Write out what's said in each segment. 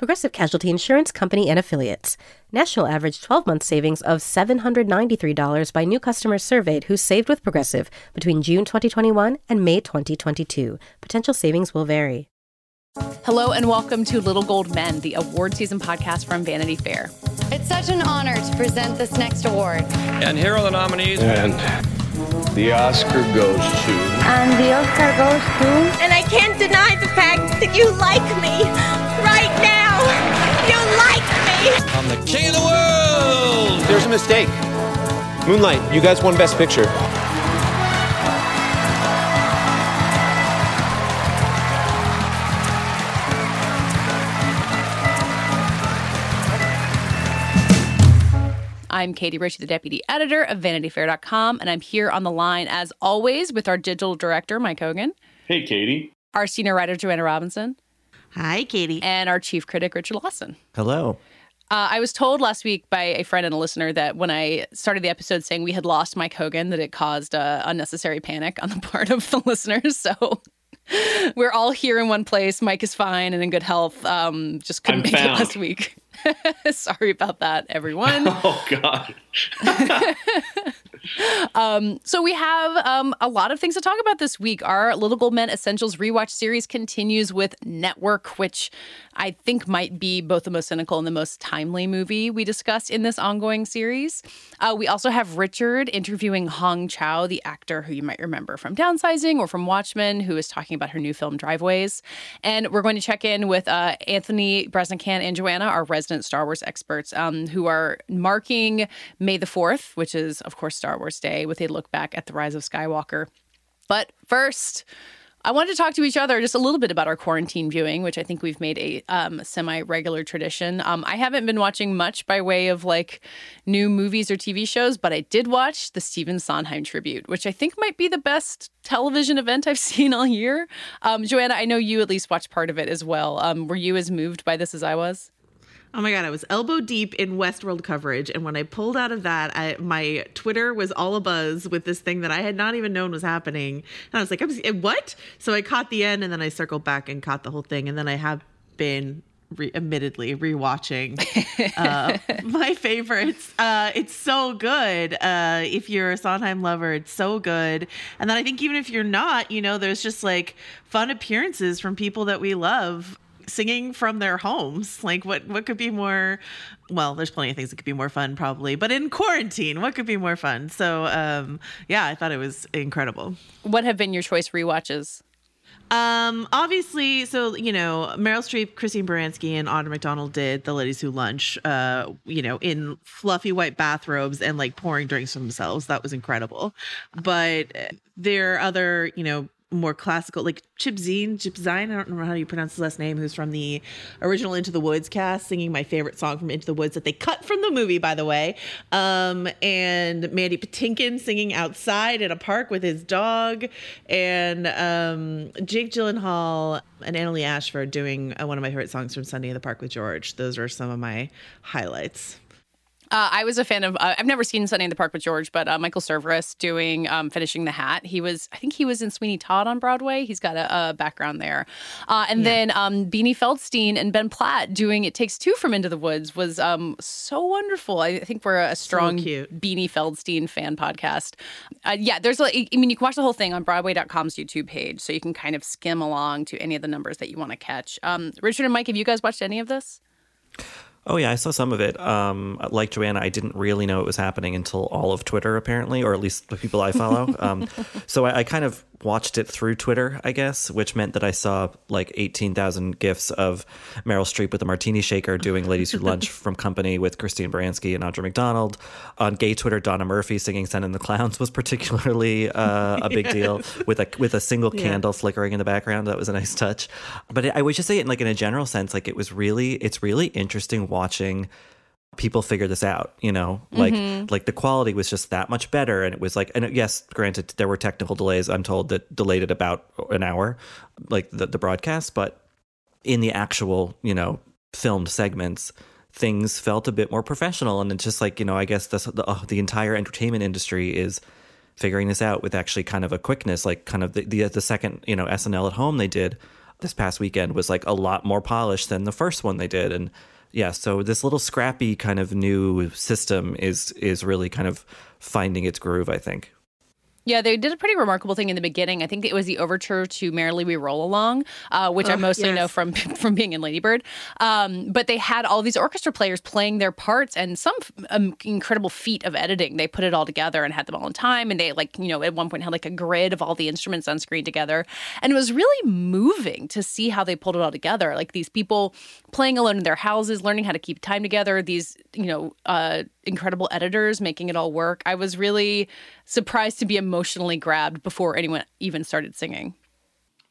Progressive Casualty Insurance Company and Affiliates. National average 12 month savings of $793 by new customers surveyed who saved with Progressive between June 2021 and May 2022. Potential savings will vary. Hello and welcome to Little Gold Men, the award season podcast from Vanity Fair. It's such an honor to present this next award. And here are the nominees. And the Oscar goes to. And the Oscar goes to. And I can't deny the fact that you like me right now. You like me. I'm the king of the world. There's a mistake. Moonlight, you guys won Best Picture. I'm Katie Ritchie, the deputy editor of VanityFair.com, and I'm here on the line as always with our digital director, Mike Hogan. Hey, Katie. Our senior writer, Joanna Robinson. Hi, Katie. And our chief critic, Richard Lawson. Hello. Uh, I was told last week by a friend and a listener that when I started the episode saying we had lost Mike Hogan, that it caused uh, unnecessary panic on the part of the listeners. So we're all here in one place. Mike is fine and in good health. Um, just couldn't I'm make found. it last week. Sorry about that, everyone. Oh, God. Um, so we have um, a lot of things to talk about this week. Our Little Gold Men Essentials rewatch series continues with Network, which I think might be both the most cynical and the most timely movie we discussed in this ongoing series. Uh, we also have Richard interviewing Hong Chau, the actor who you might remember from Downsizing or from Watchmen, who is talking about her new film Driveways. And we're going to check in with uh, Anthony Breznican and Joanna, our resident Star Wars experts, um, who are marking May the 4th, which is, of course, Star Wars Day, with a look back at the rise of Skywalker. But first, I wanted to talk to each other just a little bit about our quarantine viewing, which I think we've made a um, semi regular tradition. Um, I haven't been watching much by way of like new movies or TV shows, but I did watch the Stephen Sondheim tribute, which I think might be the best television event I've seen all year. Um, Joanna, I know you at least watched part of it as well. Um, were you as moved by this as I was? Oh my god, I was elbow deep in Westworld coverage, and when I pulled out of that, I, my Twitter was all abuzz with this thing that I had not even known was happening, and I was like, I'm, "What?" So I caught the end, and then I circled back and caught the whole thing, and then I have been. Re- admittedly rewatching uh, my favorites. Uh, it's so good. Uh, if you're a sondheim lover it's so good. And then i think even if you're not you know there's just like fun appearances from people that we love singing from their homes. Like what what could be more well, there's plenty of things that could be more fun probably, but in quarantine, what could be more fun? So um yeah, I thought it was incredible. What have been your choice rewatches? Um, obviously, so you know, Meryl Streep, Christine Baranski, and Audra McDonald did the Ladies Who Lunch, uh, you know, in fluffy white bathrobes and like pouring drinks for themselves. That was incredible. But there are other, you know, more classical, like Chip Zien, Chip Zien, I don't know how you pronounce his last name, who's from the original Into the Woods cast, singing my favorite song from Into the Woods that they cut from the movie, by the way. Um, and Mandy Patinkin singing outside in a park with his dog, and um, Jake Gyllenhaal and Annaleigh Ashford doing uh, one of my favorite songs from Sunday in the Park with George. Those are some of my highlights. Uh, I was a fan of. Uh, I've never seen Sunday in the Park with George, but uh, Michael Cerveris doing um, finishing the Hat. He was, I think, he was in Sweeney Todd on Broadway. He's got a, a background there. Uh, and yeah. then um, Beanie Feldstein and Ben Platt doing "It Takes Two from Into the Woods" was um, so wonderful. I think we're a strong so Beanie Feldstein fan podcast. Uh, yeah, there's. I mean, you can watch the whole thing on Broadway.com's YouTube page, so you can kind of skim along to any of the numbers that you want to catch. Um, Richard and Mike, have you guys watched any of this? Oh yeah, I saw some of it. Um, like Joanna, I didn't really know it was happening until all of Twitter, apparently, or at least the people I follow. um, so I, I, kind of watched it through Twitter, I guess, which meant that I saw like eighteen thousand gifs of Meryl Streep with a martini shaker doing "Ladies Who Lunch" from Company with Christine Baranski and Audra McDonald. On gay Twitter, Donna Murphy singing "Send in the Clowns" was particularly uh, a big yeah. deal with a with a single yeah. candle flickering in the background. That was a nice touch. But I would just say, it like in a general sense, like it was really, it's really interesting watching people figure this out you know? Like like the quality was just that much better and it was like and yes granted there were technical delays i'm told that delayed it about an hour like the, the broadcast but in the actual you know filmed segments things felt a bit more professional and it's just like you know i guess the, uh, the entire entertainment industry is figuring this out with actually kind of a quickness like kind of the, the the second you know snl at home they did this past weekend was like a lot more polished than the first one they did and yeah so this little scrappy kind of new system is is really kind of finding its groove i think Yeah, they did a pretty remarkable thing in the beginning. I think it was the overture to "Merrily We Roll Along," uh, which I Oh, mostly yes. know from from being in Ladybird. Um, but they had all these orchestra players playing their parts, and some um, incredible feat of editing. They put it all together and had them all in time. And they like you know at one point had like a grid of all the instruments on screen together, and it was really moving to see how they pulled it all together. Like these people playing alone in their houses, learning how to keep time together. These you know. Uh, incredible editors making it all work. I was really surprised to be emotionally grabbed before anyone even started singing.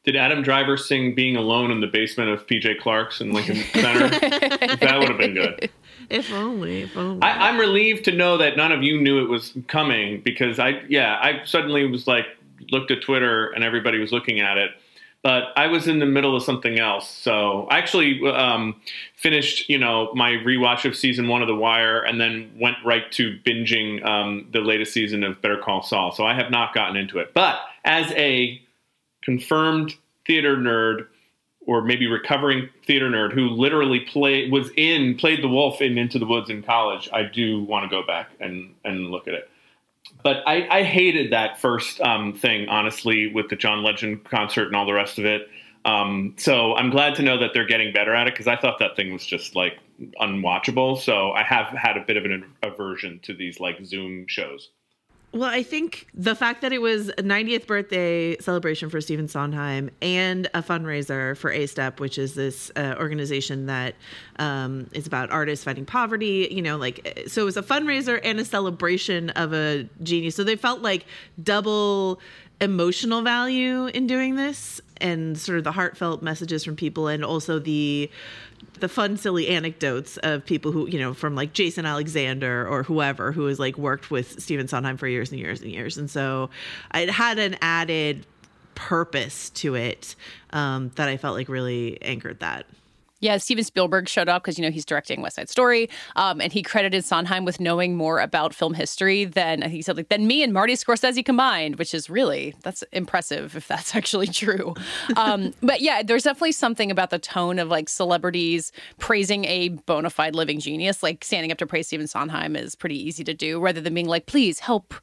Did Adam Driver sing "Being Alone" in the basement of PJ Clark's in Lincoln Center? that would have been good. If only, if only. I, I'm relieved to know that none of you knew it was coming because I, yeah, I suddenly was like looked at Twitter and everybody was looking at it, but I was in the middle of something else. So I actually um, finished, you know, my rewatch of season one of The Wire and then went right to binging um, the latest season of Better Call Saul. So I have not gotten into it, but as a confirmed theater nerd or maybe recovering theater nerd who literally played was in played the wolf in Into the Woods in college, I do want to go back and and look at it. But I, I hated that first um, thing, honestly, with the John Legend concert and all the rest of it. Um, so I'm glad to know that they're getting better at it because I thought that thing was just like unwatchable. So I have had a bit of an aversion to these like Zoom shows. Well, I think the fact that it was a 90th birthday celebration for Stephen Sondheim and a fundraiser for A Step, which is this uh, organization that um, is about artists fighting poverty, you know, like, so it was a fundraiser and a celebration of a genius. So they felt like double emotional value in doing this and sort of the heartfelt messages from people and also the the fun silly anecdotes of people who you know from like jason alexander or whoever who has like worked with stephen sondheim for years and years and years. And so it had an added purpose to it um, that i felt like really anchored that Yeah, Steven Spielberg showed up because you know he's directing West Side Story, um, and he credited Sondheim with knowing more about film history than he said like than me and Marty Scorsese combined, which is really that's impressive if that's actually true. Um, but yeah, there's definitely something about the tone of like celebrities praising a bona fide living genius, like standing up to praise Stephen Sondheim is pretty easy to do, rather than being like, please help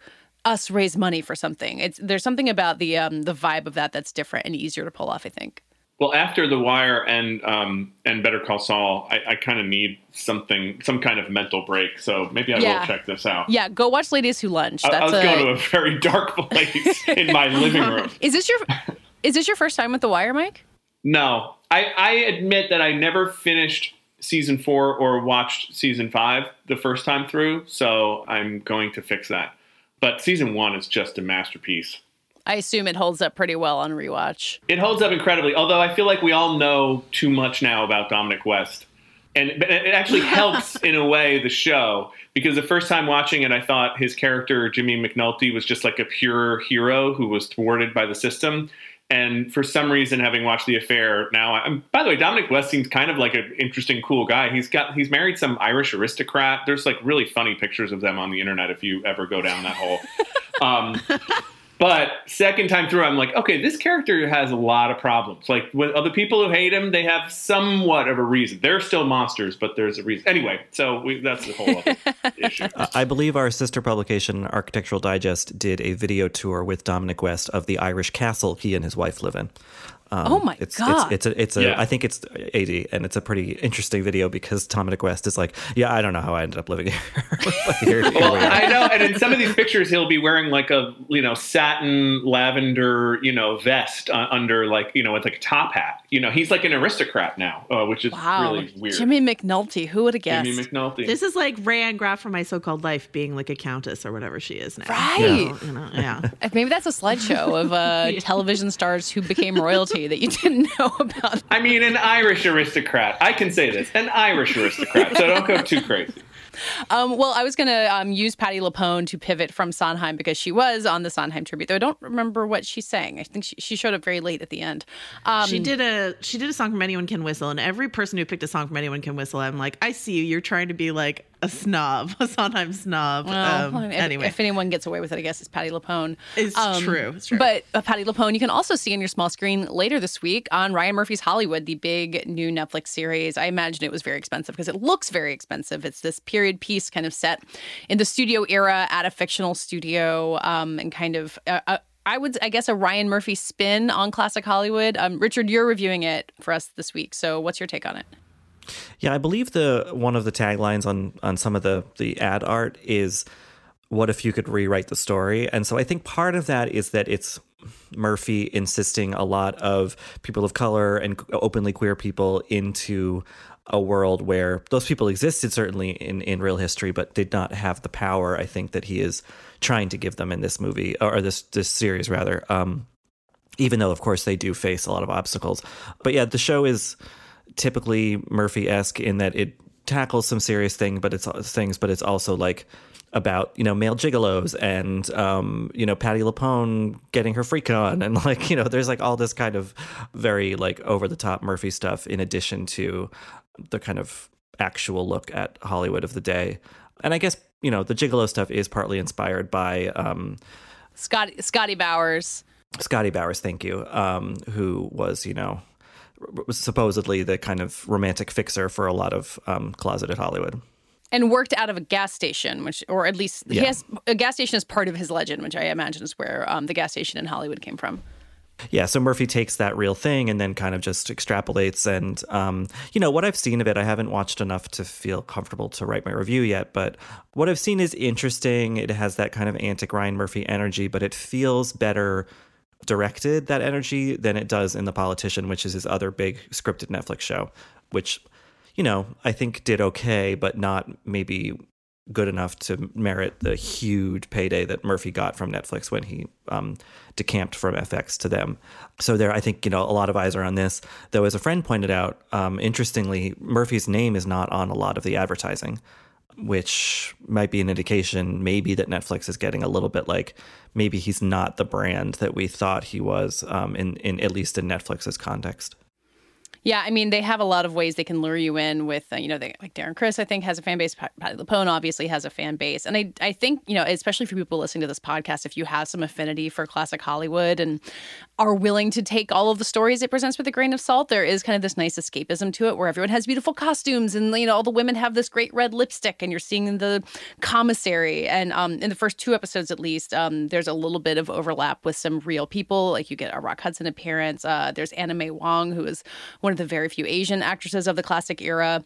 us raise money for something. It's there's something about the um, the vibe of that that's different and easier to pull off. I think. Well, after The Wire and um, and Better Call Saul, I, I kind of need something, some kind of mental break. So maybe I Yeah. will check this out. Yeah, go watch Ladies Who Lunch. I, I That's was a, going to a very dark place in my living room. Is this your is this your first time with The Wire, Mike? No, I, I admit that I never finished season four or watched season five the first time through. So I'm going to fix that. But season one is just a masterpiece. I assume it holds up pretty well on rewatch. It holds up incredibly, although I feel like we all know too much now about Dominic West. And it actually helps in a way the show because the first time watching it, I thought his character Jimmy McNulty was just like a pure hero who was thwarted by the system. And for some reason, having watched The Affair now, I'm, by the way, Dominic West seems kind of like an interesting, cool guy. He's got he's married some Irish aristocrat. There's like really funny pictures of them on the internet if you ever go down that hole. Um, but second time through, I'm like, okay, this character has a lot of problems. Like with other people who hate him, they have somewhat of a reason. They're still monsters, but there's a reason. Anyway, so we, that's the whole other issue. I believe our sister publication, Architectural Digest, did a video tour with Dominic West of the Irish castle he and his wife live in. Um, Oh my it's, God. It's, it's a, it's a. Yeah. I think it's 80, and it's a pretty interesting video because Dominic West is like, yeah, I don't know how I ended up living here. Here, here Well, we. I know, and in some of these pictures, he'll be wearing like a you know satin lavender you know vest uh, under like you know with like a top hat. You know, he's like an aristocrat now, uh, which is Wow, really weird. Jimmy McNulty. Who would have guessed? Jimmy McNulty. this is like rayanne graff from my so-called life being like a countess or whatever she is now Right. So, you know, yeah Maybe that's a slideshow of uh, television stars who became royalty that you didn't know about. I mean, an Irish aristocrat. I can say this, an Irish aristocrat. So don't go too crazy. Um, well, I was going to um, use Patti LuPone to pivot from Sondheim because she was on the Sondheim tribute, though I don't remember what she sang. I think she, she showed up very late at the end. Um, she did a she did a song from Anyone Can Whistle, and every person who picked a song from Anyone Can Whistle, I'm like, I see you. You're trying to be like a snob, a Sondheim snob. Well, um, if, anyway, if anyone gets away with it, I guess it's Patti LuPone. It's true, it's true. But uh, Patti LuPone, you can also see on your small screen later this week on Ryan Murphy's Hollywood, the big new Netflix series. I imagine it was very expensive because it looks very expensive. It's this period piece kind of set in the studio era at a fictional studio um, and kind of. Uh, uh, I would, I guess, a Ryan Murphy spin on classic Hollywood. Um, Richard, you're reviewing it for us this week, so what's your take on it? Yeah, I believe the one of the taglines on on some of the the ad art is what if you could rewrite the story? And so I think part of that is that it's Murphy insisting a lot of people of color and openly queer people into a world where those people existed certainly in, in real history, but did not have the power, I think, that he is trying to give them in this movie or this this series rather. Um, even though, of course, they do face a lot of obstacles. But yeah, the show is typically Murphy esque in that it tackles some serious thing, but it's things, but it's also like about you know male gigolos and um, you know Patti LuPone getting her freak on and like you know there's like all this kind of very like over the top Murphy stuff in addition to the kind of actual look at Hollywood of the day. And I guess you know the gigolo stuff is partly inspired by um, Scotty Scotty Bowers. Scotty Bowers, thank you, um, who was you know supposedly the kind of romantic fixer for a lot of um, closeted Hollywood. And worked out of a gas station, which, or at least Yeah. he has a gas station is part of his legend, which I imagine is where um, the gas station in Hollywood came from. Yeah, so Murphy takes that real thing and then kind of just extrapolates. And, um, you know, what I've seen of it, I haven't watched enough to feel comfortable to write my review yet. But what I've seen is interesting. It has that kind of antic Ryan Murphy energy, but it feels better directed, that energy, than it does in The Politician, which is his other big scripted Netflix show, which, you know, I think did okay, but not maybe good enough to merit the huge payday that Murphy got from Netflix when he um, decamped from FX to them. So there, I think you know a lot of eyes are on this. Though, as a friend pointed out, um, interestingly, Murphy's name is not on a lot of the advertising, which might be an indication maybe that Netflix is getting a little bit like maybe he's not the brand that we thought he was um, in in at least in Netflix's context. Yeah, I mean, they have a lot of ways they can lure you in with, uh, you know, they, like Darren Criss, I think, has a fan base. Pat- Patti LuPone obviously has a fan base. And I, I think, you know, especially for people listening to this podcast, if you have some affinity for classic Hollywood and are willing to take all of the stories it presents with a grain of salt, there is kind of this nice escapism to it where everyone has beautiful costumes and, you know, all the women have this great red lipstick and you're seeing the commissary. And um, in the first two episodes, at least, um, there's a little bit of overlap with some real people. Like you get a Rock Hudson appearance. Uh, there's Anna May Wong, who is one of the very few Asian actresses of the classic era.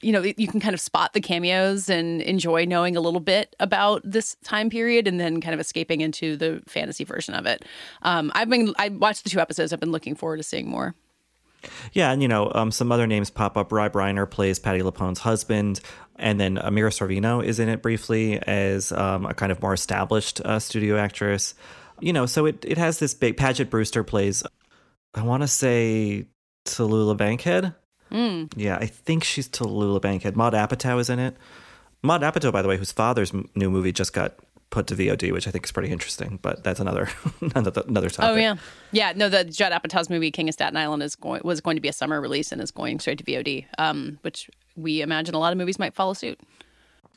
You know, you can kind of spot the cameos and enjoy knowing a little bit about this time period and then kind of escaping into the fantasy version of it. Um, I've been, I watched the two episodes. I've been looking forward to seeing more. Yeah, and you know, um, some other names pop up. Rob Reiner plays Patti LuPone's husband, and then Amira Sorvino is in it briefly as um, a kind of more established uh, studio actress. You know, so it, it has this big. Paget Brewster plays, I want to say, Tallulah Bankhead. Mm. Yeah, I think she's Tallulah Bankhead. Maud Apatow is in it. Maud Apatow, by the way, whose father's m- new movie just got put to VOD, which I think is pretty interesting. But that's another another, another topic. Oh yeah, yeah. No, the Judd Apatow's movie King of Staten Island is going was going to be a summer release and is going straight to VOD, um, which we imagine a lot of movies might follow suit.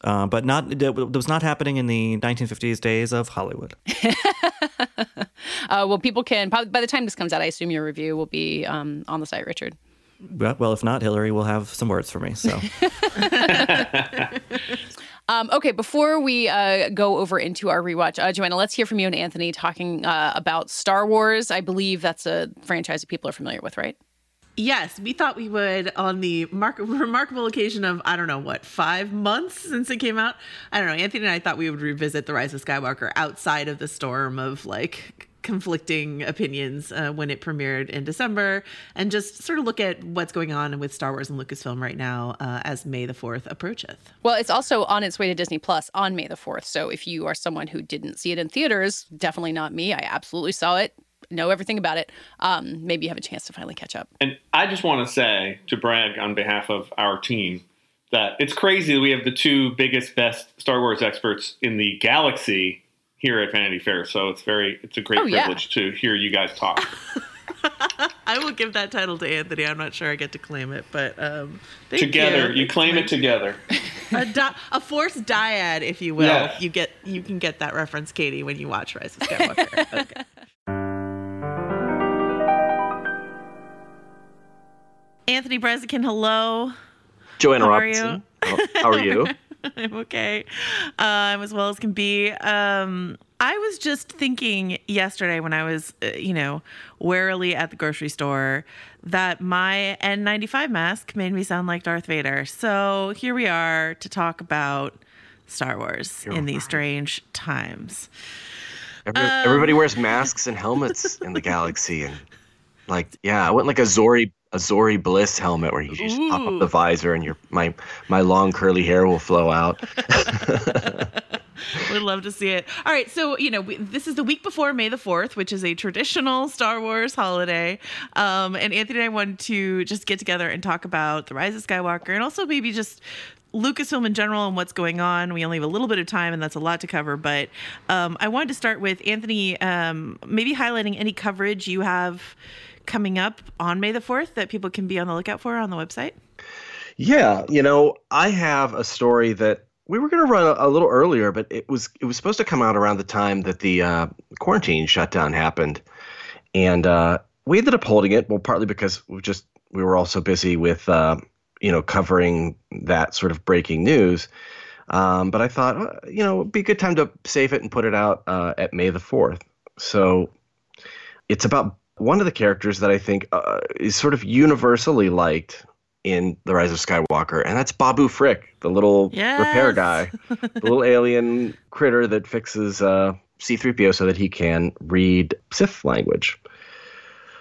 Uh, but not it was not happening in the 1950s days of Hollywood. Uh, well, people can probably by the time this comes out, I assume your review will be um, on the site, Richard. Well, well, if not, Hillary will have some words for me. So. Um, okay, before we uh, go over into our rewatch, uh, Joanna, let's hear from you and Anthony talking uh, about Star Wars. I believe that's a franchise that people are familiar with, right? Yes, we thought we would on the mark- remarkable occasion of I don't know what five months since it came out. I don't know. Anthony and I thought we would revisit the Rise of Skywalker outside of the storm of like conflicting opinions uh, when it premiered in December, and just sort of look at what's going on with Star Wars and Lucasfilm right now uh, as May the Fourth approacheth. Well, it's also on its way to Disney Plus on May the 4th. So if you are someone who didn't see it in theaters, definitely not me. I absolutely saw it, know everything about it. Um, maybe you have a chance to finally catch up. And I just want to say, to brag on behalf of our team, that it's crazy that we have the two biggest, best Star Wars experts in the galaxy here at Vanity Fair. So it's very, it's a great Oh, yeah. privilege to hear you guys talk. I will give that title to Anthony. I'm not sure I get to claim it, but um, thank together, you. you claim it together. a, di- a force dyad, if you will. Yes. You get you can get that reference, Katie, when you watch Rise of Skywalker. okay. Anthony Breznican, hello. Joanna How Robinson. you? How, how are you? I'm okay. Uh, I'm as well as can be. Um, I was just thinking yesterday when I was, uh, you know, warily at the grocery store that my N95 mask made me sound like Darth Vader. So here we are to talk about Star Wars in these strange times. Every, Um, everybody wears masks and helmets in the galaxy, and like, yeah, I went like a Zorii a Zorii Bliss helmet where you just pop up the visor and your my my long curly hair will flow out. Would love to see it. All right, so you know we, this is the week before May the Fourth, which is a traditional Star Wars holiday. Um, and Anthony and I wanted to just get together and talk about the Rise of Skywalker, and also maybe just Lucasfilm in general and what's going on. We only have a little bit of time, and that's a lot to cover. But um, I wanted to start with Anthony, um, maybe highlighting any coverage you have coming up on May the Fourth that people can be on the lookout for on the website. Yeah, you know, I have a story that we were going to run a, a little earlier, but it was it was supposed to come out around the time that the uh, quarantine shutdown happened, and uh, we ended up holding it. Well, partly because we just we were all so busy with uh, you know covering that sort of breaking news. Um, but I thought, uh, you know, it'd be a good time to save it and put it out uh, at May the fourth. So it's about one of the characters that I think uh, is sort of universally liked in The Rise of Skywalker, and that's Babu Frick, the little repair guy, the little alien critter that fixes uh, C3PO so that he can read Sith language.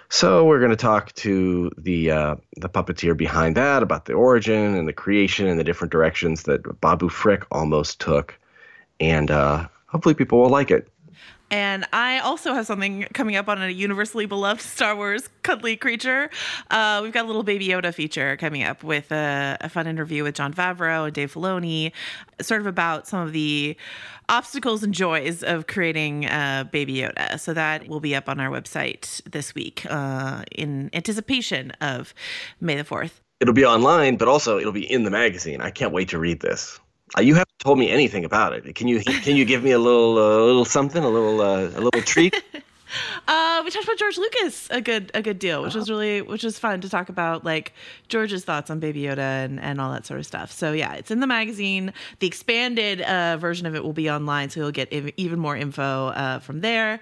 So we're going to talk to the uh, the puppeteer behind that about the origin and the creation and the different directions that Babu Frick almost took, and uh, hopefully people will like it. And I also have something coming up on a universally beloved Star Wars cuddly creature. Uh, we've got a little Baby Yoda feature coming up with a, a fun interview with Jon Favreau and Dave Filoni, sort of about some of the obstacles and joys of creating uh, Baby Yoda. So that will be up on our website this week uh, in anticipation of May the 4th. It'll be online, but also it'll be in the magazine. I can't wait to read this. Uh, you haven't told me anything about it. Can you can you give me a little uh, little something, a little uh, a little treat? Uh, we talked about George Lucas a good a good deal, which was really which was fun to talk about like George's thoughts on Baby Yoda and, and all that sort of stuff. So yeah, it's in the magazine. The expanded uh, version of it will be online, so you'll get ev- even more info uh, from there.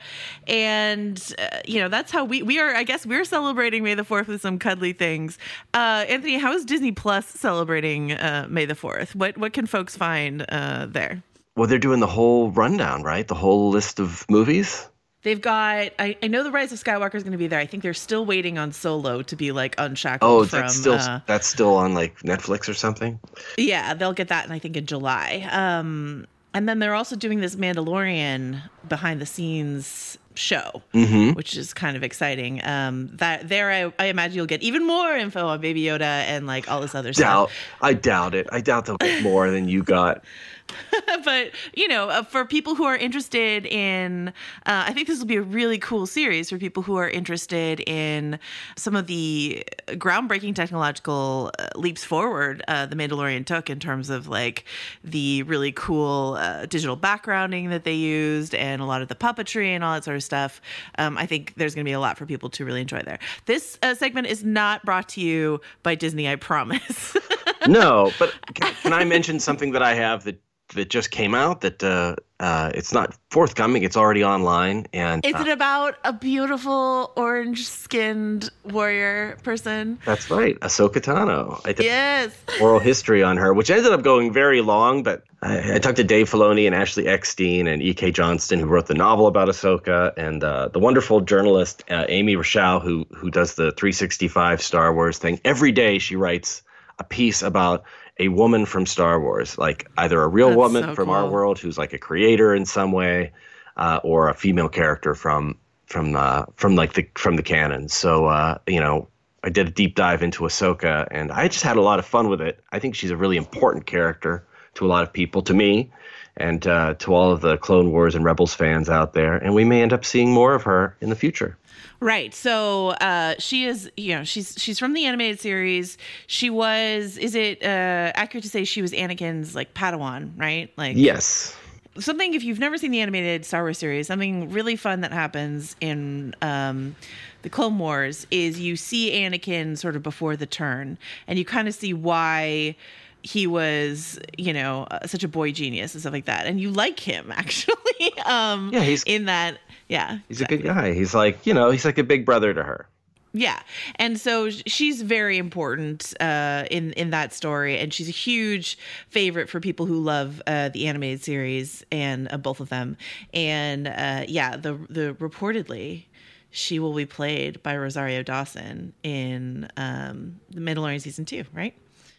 And uh, you know that's how we we are. I guess we're celebrating May the Fourth with some cuddly things. Uh, Anthony, how is Disney Plus celebrating uh, May the Fourth? What what can folks find there? well, they're doing the whole rundown, right? The whole list of movies. They've got. I, I know the Rise of Skywalker is going to be there. I think they're still waiting on Solo to be like unshackled Oh, from. that's still uh, that's still on like Netflix or something. yeah, they'll get that, and I think in July. Um, and then they're also doing this Mandalorian behind the scenes show, Mhm. which is kind of exciting. Um, that there, I, I imagine you'll get even more info on Baby Yoda and like all this other stuff. I doubt it. I doubt they'll get more than you got. but you know, uh, for people who are interested in, uh, I think this will be a really cool series for people who are interested in some of the groundbreaking technological uh, leaps forward uh, the Mandalorian took in terms of like the really cool uh, digital backgrounding that they used and a lot of the puppetry and all that sort of stuff. Um, I think there's going to be a lot for people to really enjoy there. This uh, segment is not brought to you by Disney, I promise. no, but can, can I mention something that I have that that just came out that uh, uh, it's not forthcoming. It's already online, and Is uh, it about a beautiful orange skinned warrior person? that's right, Ahsoka Tano. I did Yes. oral history on her, which ended up going very long. But I, I talked to Dave Filoni and Ashley Eckstein and E.K. Johnston, who wrote the novel about Ahsoka, and uh, the wonderful journalist uh, Amy Richau, who who does the 365 Star Wars thing. Every day she writes a piece about a woman from Star Wars, like either a real That's woman so from our world who's like a creator in some way, uh, or a female character from from uh, from like the from the canon. So uh, you know, I did a deep dive into Ahsoka, and I just had a lot of fun with it. I think she's a really important character to a lot of people, to me, and uh, to all of the Clone Wars and Rebels fans out there. And we may end up seeing more of her in the future. Right. So uh, she is, you know, she's she's from the animated series. She was. Is it uh, accurate to say she was Anakin's like Padawan? Right. Like yes. Something if you've never seen the animated Star Wars series, something really fun that happens in um, the Clone Wars is you see Anakin sort of before the turn, and you kind of see why he was, you know, uh, such a boy genius and stuff like that. And you like him actually. um, yeah, he's in that. Yeah, he's exactly. a good guy. He's like, you know, he's like a big brother to her. Yeah, and so she's very important uh, in in that story, and she's a huge favorite for people who love uh, the animated series and uh, both of them. And uh, yeah, the the reportedly she will be played by Rosario Dawson in um, the Mandalorian season two, right?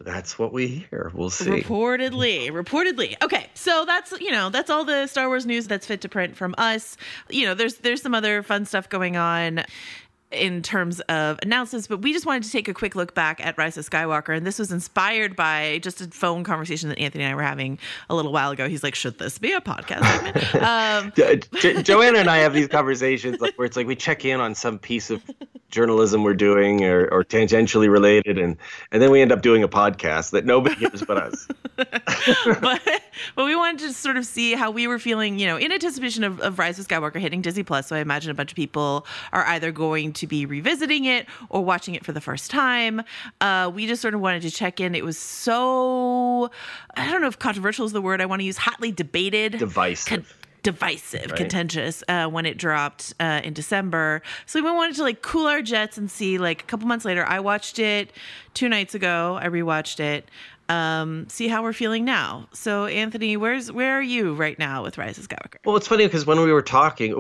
That's what we hear. We'll see. Reportedly, reportedly. Okay, so that's you know that's all the Star Wars news that's fit to print from us. You know, there's there's some other fun stuff going on in terms of announcements, but we just wanted to take a quick look back at Rise of Skywalker. And this was inspired by just a phone conversation that Anthony and I were having a little while ago. He's like, should this be a podcast um, jo- Joanna and I have these conversations like where it's like we check in on some piece of journalism we're doing or, or tangentially related. And and then we end up doing a podcast that nobody hears but us. But but we wanted to sort of see how we were feeling you know in anticipation of, of rise of skywalker hitting disney plus. So i imagine a bunch of people are either going to be revisiting it or watching it for the first time. Uh, we just sort of wanted to check in. It was so i don't know if controversial is the word i want to use hotly debated. Divisive divisive, right. contentious uh, when it dropped uh, in December. So we wanted to like cool our jets and see. Like a couple months later, I watched it two nights ago. I rewatched it. Um, see how we're feeling now. So Anthony, where's where are you right now with Rise of Skywalker? Well, it's funny because when we were talking.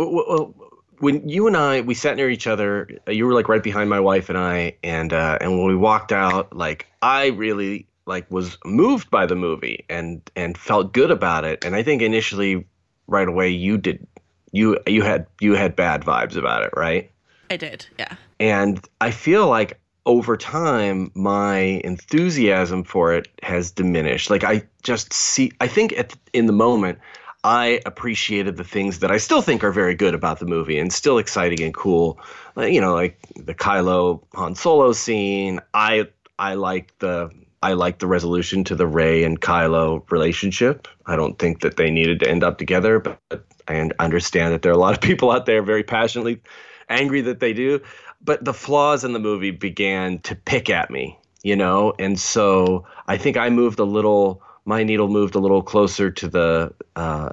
when you and I we sat near each other, you were like right behind my wife and I, and uh, and when we walked out, like I really like was moved by the movie and and felt good about it. And I think initially right away you did you you had you had bad vibes about it, right? I did, yeah. And I feel like over time my enthusiasm for it has diminished. Like I just see I think at in the moment I appreciated the things that I still think are very good about the movie and still exciting and cool. You know, like the Kylo Han Solo scene. I I like the I like the resolution to the Rey and Kylo relationship. I don't think that they needed to end up together, but I understand that there are a lot of people out there very passionately angry that they do. But the flaws in the movie began to pick at me, you know, and so I think I moved a little. My needle moved a little closer to the uh,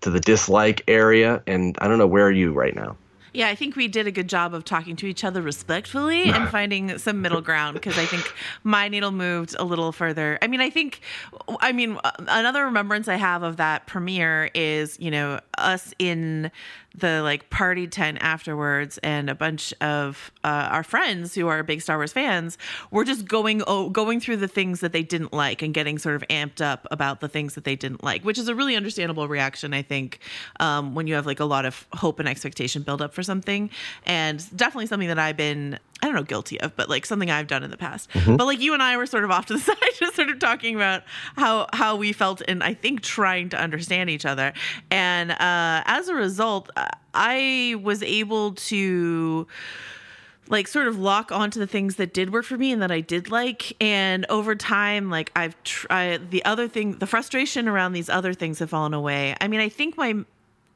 to the dislike area, and I don't know where are you right now. Yeah, I think we did a good job of talking to each other respectfully and finding some middle ground because I think my needle moved a little further. I mean, I think, I mean, another remembrance I have of that premiere is, you know, us in the like party tent afterwards and a bunch of uh, our friends who are big Star Wars fans were just going oh, going through the things that they didn't like and getting sort of amped up about the things that they didn't like, which is a really understandable reaction, I think, um, when you have like a lot of hope and expectation build up for something, and definitely something that I've been I don't know, guilty of, but like something I've done in the past. Mm-hmm. But like you and I were sort of off to the side, just sort of talking about how how we felt, and I think trying to understand each other. And uh, as a result, I was able to like sort of lock onto the things that did work for me and that I did like. And over time, like I've tried the other thing, the frustration around these other things have fallen away. I mean, I think my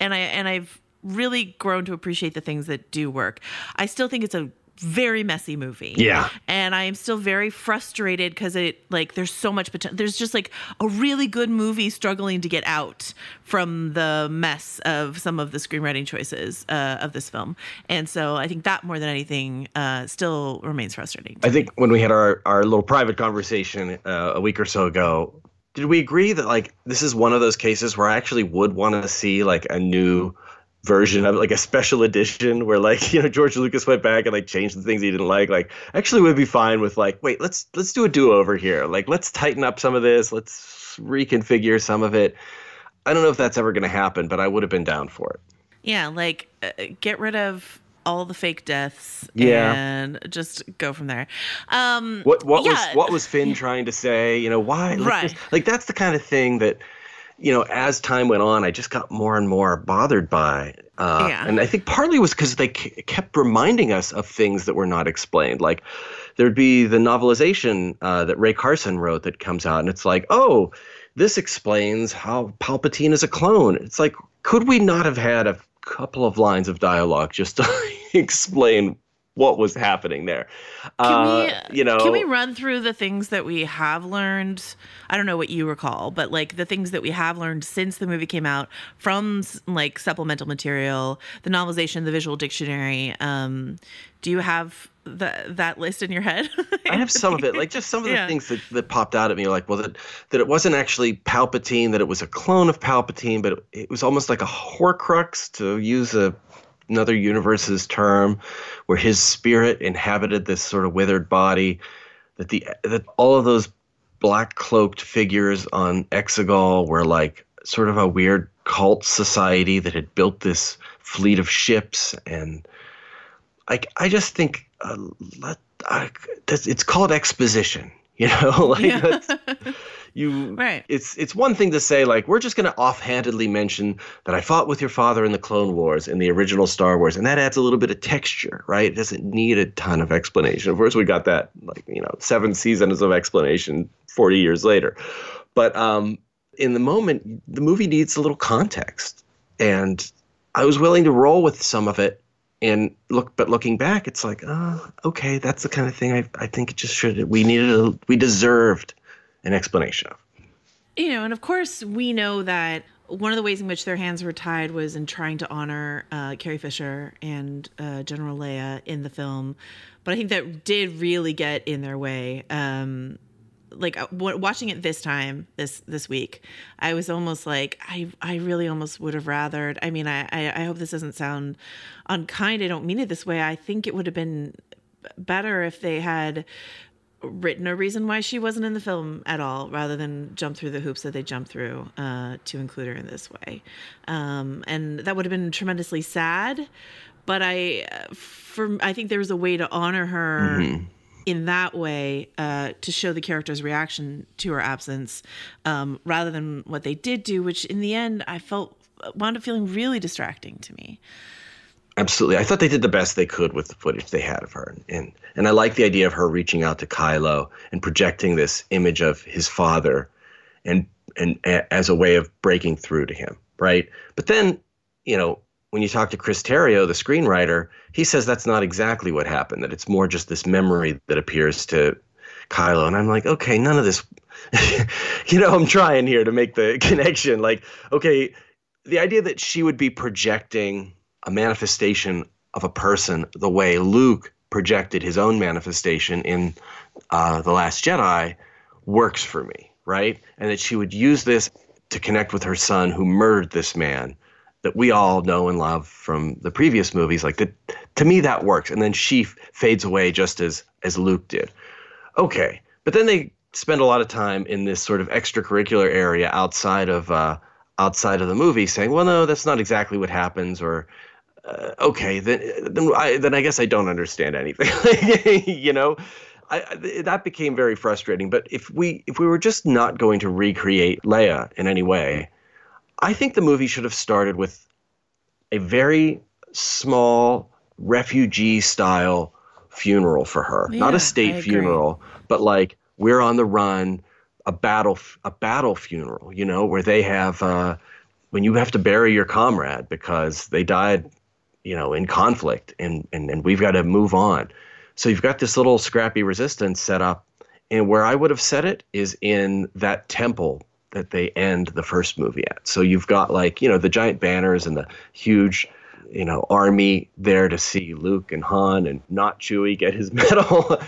and I and I've really grown to appreciate the things that do work. I still think it's a very messy movie. Yeah. And I am still very frustrated because it like there's so much potential. There's just like a really good movie struggling to get out from the mess of some of the screenwriting choices uh, of this film. And so I think that more than anything uh, still remains frustrating. I think when we had our, our little private conversation uh, a week or so ago, did we agree that like this is one of those cases where I actually would want to see like a new version of it, like a special edition where like you know George Lucas went back and like changed the things he didn't like like actually would be fine with like wait let's let's do a do over here like let's tighten up some of this let's reconfigure some of it I don't know if that's ever going to happen but I would have been down for it yeah like uh, get rid of all the fake deaths Yeah. and just go from there. Um, What what yeah. was what was Finn trying to say? You know, why? Like, Right. this- like that's the kind of thing that, you know, as time went on, I just got more and more bothered by. Uh, Yeah. And I think partly was because they k- kept reminding us of things that were not explained. Like there'd be the novelization uh, that Rae Carson wrote that comes out, and it's like, oh, this explains how Palpatine is a clone. It's like, could we not have had a couple of lines of dialogue just to explain what was happening there? Can Uh, we, you know, can we run through the things that we have learned? I don't know what you recall, but like the things that we have learned since the movie came out from like supplemental material, the novelization, the visual dictionary. Um, do you have the, that list in your head? I have some of it, like just some of the Yeah. things that, that popped out at me, like well, that that it wasn't actually Palpatine, that it was a clone of Palpatine, but it, it was almost like a Horcrux, to use a another universe's term, where his spirit inhabited this sort of withered body. That the that all of those black cloaked figures on Exegol were like sort of a weird cult society that had built this fleet of ships and I, I just think uh, let, uh, that's, it's called exposition you know like Yeah. you Right. it's it's one thing to say like we're just going to offhandedly mention that i fought with your father in the clone wars in the original star wars and that adds a little bit of texture right? It doesn't need a ton of explanation. Of course we got that like you know seven seasons of explanation 40 years later. But um in the moment the movie needs a little context. And i was willing to roll with some of it and look but looking back it's like oh okay that's the kind of thing i, I think it just should we needed a we deserved an explanation of you know, and of course, we know that one of the ways in which their hands were tied was in trying to honor uh, Carrie Fisher and uh, General Leia in the film. But I think that did really get in their way. Um, like uh, w- watching it this time, this this week, I was almost like I I really almost would have rathered. I mean, I I, I hope this doesn't sound unkind. I don't mean it this way. I think it would have been better if they had written a reason why she wasn't in the film at all rather than jump through the hoops that they jumped through uh, to include her in this way um, and that would have been tremendously sad but i uh, for i think there was a way to honor her Mm-hmm. in that way uh, to show the character's reaction to her absence um, rather than what they did do which in the end i felt wound up feeling really distracting to me absolutely. I thought they did the best they could with the footage they had of her. And and i like the idea of her reaching out to kylo and projecting this image of his father and and a- as a way of breaking through to him right? But then you know when you talk to chris terrio the screenwriter he says that's not exactly what happened that it's more just this memory that appears to kylo. And i'm like okay none of this you know i'm trying here to make the connection. Like okay the idea that she would be projecting a manifestation of a person the way Luke projected his own manifestation in uh, The Last Jedi works for me, right? And that she would use this to connect with her son who murdered this man that we all know and love from the previous movies. Like that, to me, that works. And then she f- fades away just as as Luke did. Okay, but then they spend a lot of time in this sort of extracurricular area outside of uh, outside of the movie, saying, "Well, no, that's not exactly what happens," or uh, okay, then then I then I guess I don't understand anything. you know, I, that became very frustrating. But if we if we were just not going to recreate Leia in any way, I think the movie should have started with a very small refugee style funeral for her, yeah, not a state funeral, but like we're on the run, a battle a battle funeral. You know, where they have. Uh, when you have to bury your comrade because they died you know, in conflict and, and, and we've got to move on. So you've got this little scrappy resistance set up. And where I would have set it is in that temple that they end the first movie at. So you've got like, you know, the giant banners and the huge, you know, army there to see Luke and Han and not Chewie get his medal.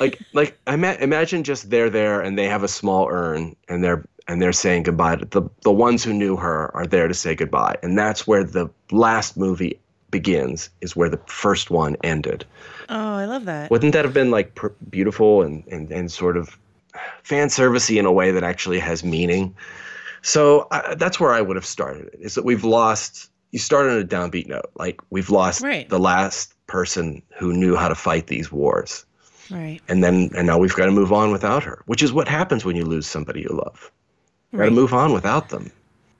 like, like ima- imagine just they're there and they have a small urn and they're and they're saying goodbye. To the the ones who knew her are there to say goodbye, and that's where the last movie begins. Is where the first one ended. oh i love that Wouldn't that have been like pr- beautiful and, and and sort of fan servicey in a way that actually has meaning? So I, that's where I would have started. Is that we've lost you start on a downbeat note. Like we've lost Right. the last person who knew how to fight these wars. Right. And then and now we've got to move on without her, which is what happens when you lose somebody you love. Right. Got to move on without them.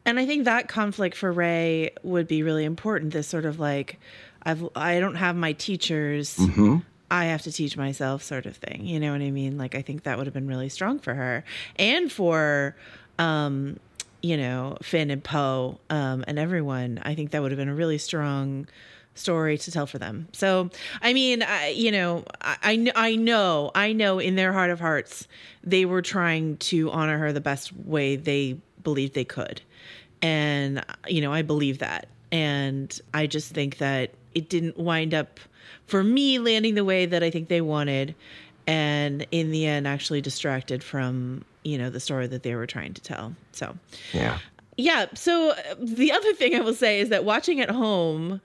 And I think that conflict for Rey would be really important. This sort of like, I've I don't have my teachers. Mm-hmm. I have to teach myself, sort of thing. You know what I mean? Like I think that would have been really strong for her and for, um, you know, Finn and Poe um, and everyone. I think that would have been a really strong story to tell for them. So, I mean, I, you know, I, I I know, I know in their heart of hearts, they were trying to honor her the best way they believed they could. And, you know, I believe that. And I just think that it didn't wind up, for me, landing the way that I think they wanted. And in the end, actually distracted from, you know, the story that they were trying to tell. So, Yeah. yeah. So uh, the other thing I will say is that watching at home,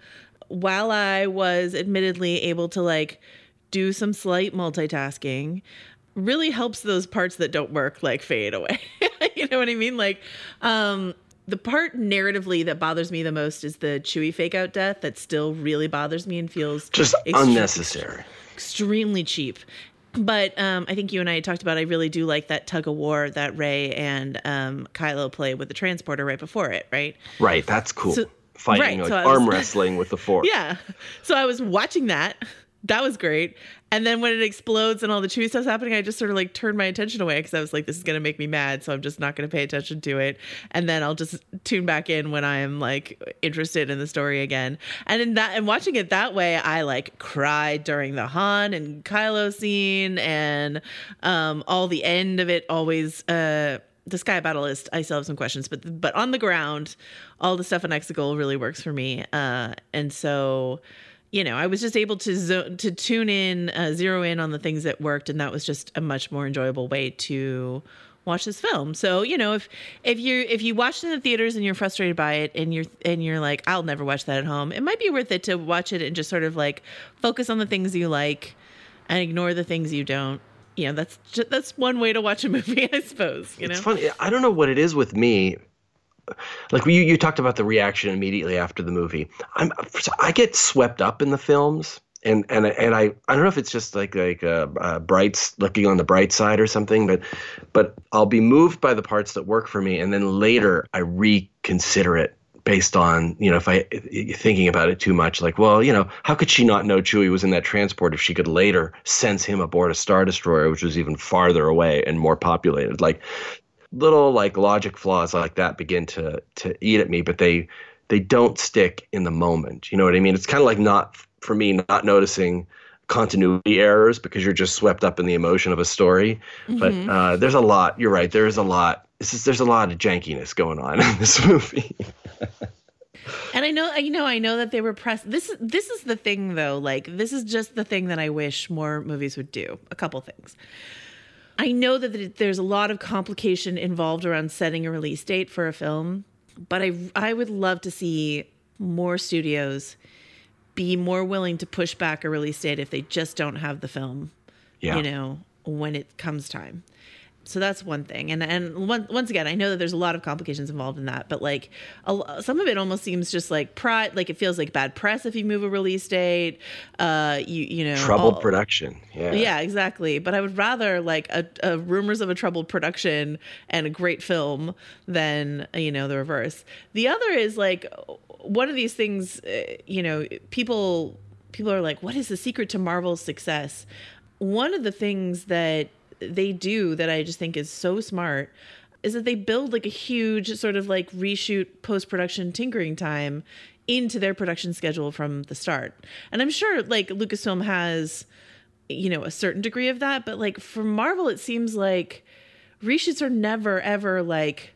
while I was admittedly able to like do some slight multitasking, really helps those parts that don't work like fade away. you know what I mean? Like, um, the part narratively that bothers me the most is the Chewie fake out death that still really bothers me and feels Just extre- unnecessary. extremely cheap. But um, I think you and I talked about. I really do like that tug of war that Rey and um, Kylo play with the transporter right before it. Right? Right. That's cool. So- Fighting right, like so was- arm wrestling with the force. Yeah. So I was watching that. That was great. And then when it explodes and all the Chewie stuff's happening, I just sort of like turned my attention away because I was like, this is going to make me mad. So I'm just not going to pay attention to it. And then I'll just tune back in when I am like interested in the story again. And in that, and watching it that way, I like cried during the Han and Kylo scene and um, all the end of it always, uh, the sky battle is I still have some questions, but but on the ground, all the stuff in Exegol really works for me. Uh, and so, you know, I was just able to zo- to tune in, uh, zero in on the things that worked, and that was just a much more enjoyable way to watch this film. So, you know, if if you if you watched it in the theaters and you're frustrated by it, and you're and you're like, I'll never watch that at home, it might be worth it to watch it and just sort of like focus on the things you like and ignore the things you don't. You know, that's just, that's one way to watch a movie, I suppose. You know, It's funny. I don't know what it is with me. Like you, you talked about the reaction immediately after the movie. I'm, I get swept up in the films, and and and I, I don't know if it's just like like uh, uh, brights looking on the bright side or something, but but I'll be moved by the parts that work for me, and then later I reconsider it based on you know if I thinking about it too much. Like, well, you know, how could she not know Chewie was in that transport if she could later sense him aboard a star destroyer, which was even farther away and more populated? Like little like logic flaws like that begin to to eat at me, but they they don't stick in the moment. You know what I mean? It's kind of like not for me not noticing continuity errors because you're just swept up in the emotion of a story. Mhm. But uh, there's a lot. You're right. There is a lot. This is, there's a lot of jankiness going on in this movie. And I know, you know, I know that they were pressed. This is this is the thing, though. Like, this is just the thing that I wish more movies would do. A couple things. I know that there's a lot of complication involved around setting a release date for a film, but I I would love to see more studios be more willing to push back a release date if they just don't have the film. Yeah. You know, when it comes time. So that's one thing, and and one, once again, I know that there's a lot of complications involved in that, but like a, some of it almost seems just like pride, like it feels like bad press if you move a release date. Uh, you you know, Troubled all- production. Yeah. yeah, exactly. But I would rather like a, a rumors of a troubled production and a great film than you know the reverse. The other is like one of these things. uh, You know, people people are like, "What is the secret to Marvel's success?" One of the things that they do that I just think is so smart is that they build like a huge sort of like reshoot post production tinkering time into their production schedule from the start. And I'm sure like Lucasfilm has you know a certain degree of that but like for marvel it seems like reshoots are never ever like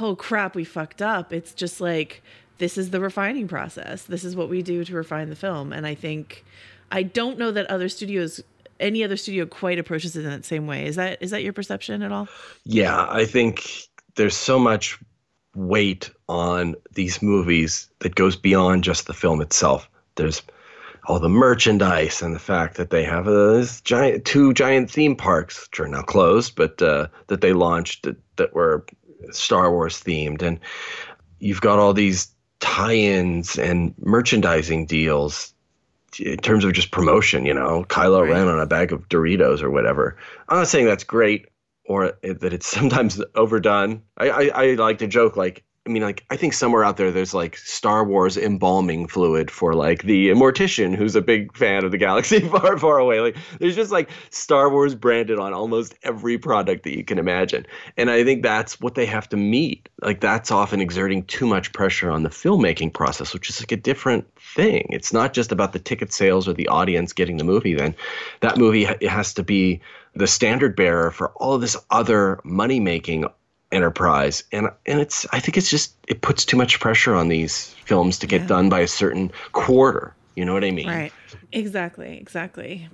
oh crap we fucked up. It's just like this is the refining process. This is what we do to refine the film. And i think i don't know that other studios any other studio quite approaches it in that same way. Is that is that your perception at all? Yeah, I think there's so much weight on these movies that goes beyond just the film itself. There's all the merchandise and the fact that they have a this giant two giant theme parks, which are now closed, but uh, that they launched that, that were Star Wars themed, and you've got all these tie-ins and merchandising deals in terms of just promotion, you know, Kylo right. Ren on a bag of Doritos or whatever. I'm not saying that's great or that it's sometimes overdone. I, I, I like to joke like I mean, like, I think somewhere out there, there's like Star Wars embalming fluid for like the mortician who's a big fan of the galaxy far, far away. Like, there's just like Star Wars branded on almost every product that you can imagine. And I think that's what they have to meet. Like, that's often exerting too much pressure on the filmmaking process, which is like a different thing. It's not just about the ticket sales or the audience getting the movie, then that movie has to be the standard bearer for all this other money making enterprise. And and it's i think it's just it puts too much pressure on these films to get yeah. done by a certain quarter. You know what i mean? Right. Exactly. Exactly.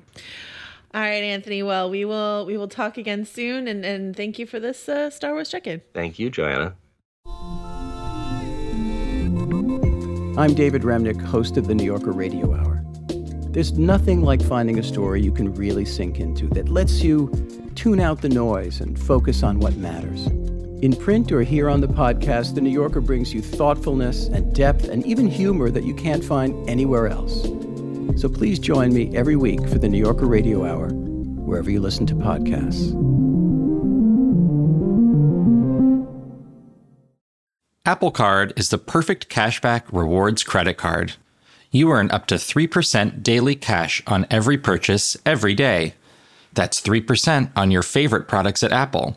All right anthony. Well we will we will talk again soon. And and thank you for this uh, star wars check-in. Thank you joanna. I'm david remnick host of the new yorker radio hour. There's nothing like finding a story you can really sink into that lets you tune out the noise and focus on what matters in print or here on the podcast, The New Yorker brings you thoughtfulness and depth and even humor that you can't find anywhere else. So please join me every week for The New Yorker Radio Hour, wherever you listen to podcasts. Apple Card is the perfect cashback rewards credit card. You earn up to 3% daily cash on every purchase every day. That's 3% on your favorite products at Apple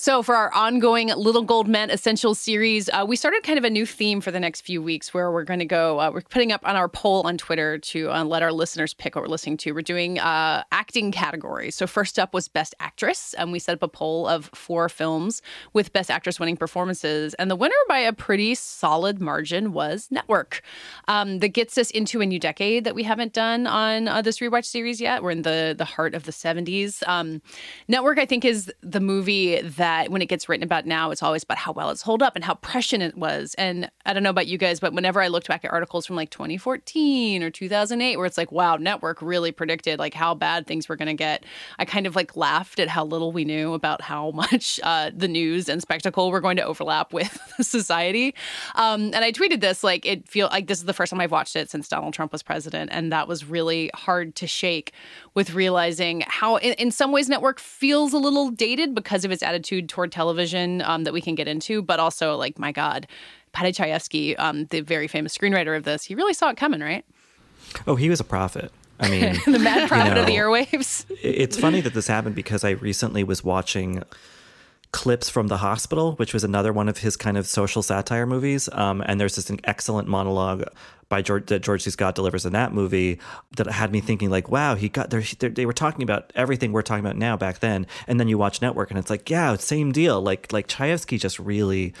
So, for our ongoing Little Gold Men Essential series, uh, we started kind of a new theme for the next few weeks where we're going to go. Uh, we're putting up on our poll on Twitter to uh, let our listeners pick what we're listening to. We're doing uh, acting categories. So, first up was Best Actress, and we set up a poll of four films with Best Actress winning performances. And the winner by a pretty solid margin was Network. Um, that gets us into a new decade that we haven't done on uh, this rewatch series yet. We're in the, the heart of the 70s. Um, Network, I think, is the movie that that when it gets written about now, it's always about how well it's hold up and how prescient it was. And I don't know about you guys, but whenever I looked back at articles from like 2014 or 2008, where it's like, wow, network really predicted like how bad things were going to get, I kind of like laughed at how little we knew about how much uh, the news and spectacle were going to overlap with society. Um, and I tweeted this like it feel like this is the first time I've watched it since Donald Trump was president, and that was really hard to shake with realizing how, in, in some ways, network feels a little dated because of its attitude attitude toward television um, that we can get into, but also like my God, Paddy Chayefsky, um, the very famous screenwriter of this, he really saw it coming, right? Oh, he was a prophet. I mean, the mad prophet you know, of the airwaves. it's funny that this happened because I recently was watching clips from the hospital which was another one of his kind of social satire movies um, and there's this an excellent monologue by George that George C. Scott delivers in that movie that had me thinking like, wow, he got there. They were talking about everything we're talking about now back then, and then you watch Network, and it's like, yeah, same deal. Like like Chayefsky just really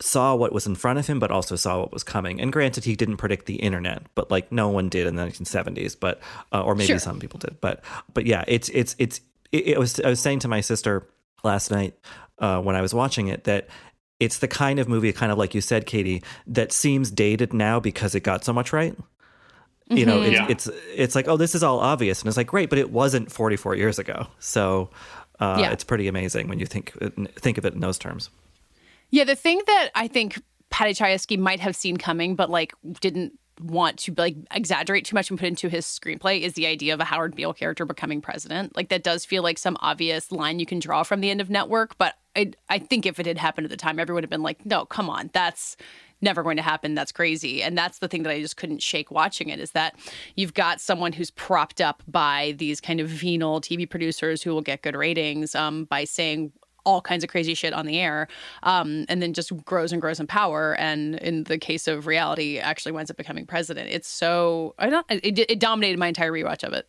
saw what was in front of him, but also saw what was coming. And granted, he didn't predict the internet, but like no one did in the 1970s, but uh, or maybe sure. some people did. But but yeah, it's it's it's it, it was. I was saying to my sister last night uh, when I was watching it that it's the kind of movie, kind of like you said, Katie, that seems dated now because it got so much right. Mm-hmm. You know, it's, yeah. it's it's like, oh, this is all obvious, and it's like, great, but it wasn't 44 years ago. So uh, yeah. it's pretty amazing when you think think of it in those terms. Yeah, the thing that I think Paddy Chayefsky might have seen coming, but like didn't want to like exaggerate too much and put into his screenplay is the idea of a Howard Beale character becoming president. Like that does feel like some obvious line you can draw from the end of Network, but I I think if it had happened at the time, everyone would have been like, "No, come on, that's never going to happen. That's crazy." And that's the thing that I just couldn't shake watching it is that you've got someone who's propped up by these kind of venal TV producers who will get good ratings um, by saying all kinds of crazy shit on the air, um, and then just grows and grows in power. And in the case of reality, actually winds up becoming president. It's so I don't. It, it dominated my entire rewatch of it.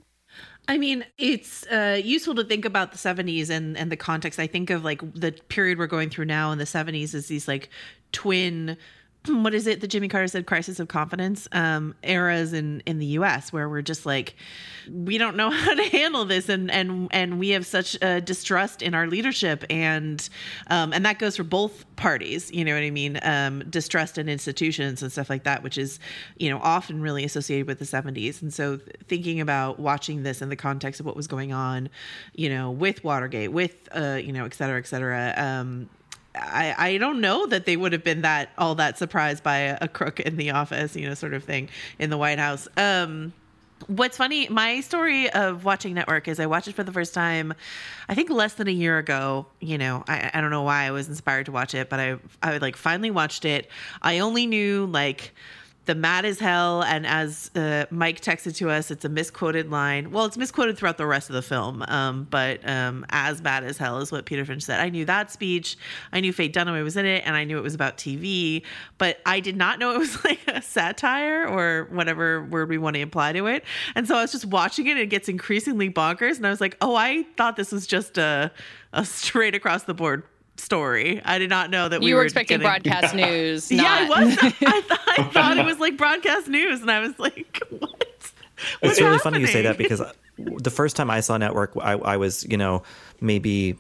I mean, it's uh, useful to think about the 70s and, and the context. I think of like the period we're going through now in the 70s is these like twin what is it that Jimmy Carter said crisis of confidence um, eras in in the US where we're just like we don't know how to handle this. And and and we have such a distrust in our leadership and um, and that goes for both parties you know what I mean? Um, distrust in institutions and stuff like that which is you know often really associated with the 70s and so thinking about watching this in the context of what was going on you know with Watergate with uh, you know et cetera et cetera um, I, I don't know that they would have been that all that surprised by a, a, crook in the office, you know, sort of thing in the White House. Um, what's funny, my story of watching Network is I watched it for the first time, I think less than a year ago. You know, I, I don't know why I was inspired to watch it, but I I like finally watched it. I only knew like the mad as hell. And as uh, Mike texted to us, it's a misquoted line. Well, it's misquoted throughout the rest of the film, um, but um, as bad as hell is what Peter Finch said. I knew that speech. I knew Faye Dunaway was in it, and I knew it was about TV, but I did not know it was like a satire or whatever word we want to apply to it. And so I was just watching it, and it gets increasingly bonkers. And I was like, oh, I thought this was just a, a straight across the board story. I did not know that you we were, were expecting getting... broadcast news. yeah, I was. I, thought, I thought it was like broadcast news, and I was like, "What?" What's it's really funny you say that because uh, the first time I saw Network, I, I was, you know, maybe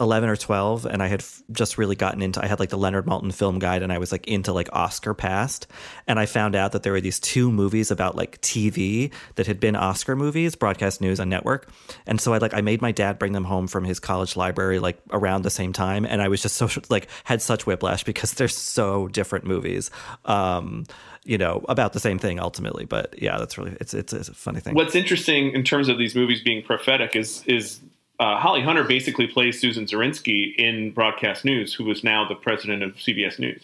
11 or 12 and i had f- just really gotten into i had like the leonard maltin film guide and i was like into like oscar past. And i found out that there were these two movies about like tv that had been oscar movies broadcast news on network. And so i like i made my dad bring them home from his college library like around the same time and i was just so like had such whiplash because they're so different movies um you know about the same thing ultimately. But yeah that's really it's it's, it's a funny thing. What's interesting in terms of these movies being prophetic is is uh, Holly Hunter basically plays Susan Zirinsky in broadcast news, who is now the president of CBS News.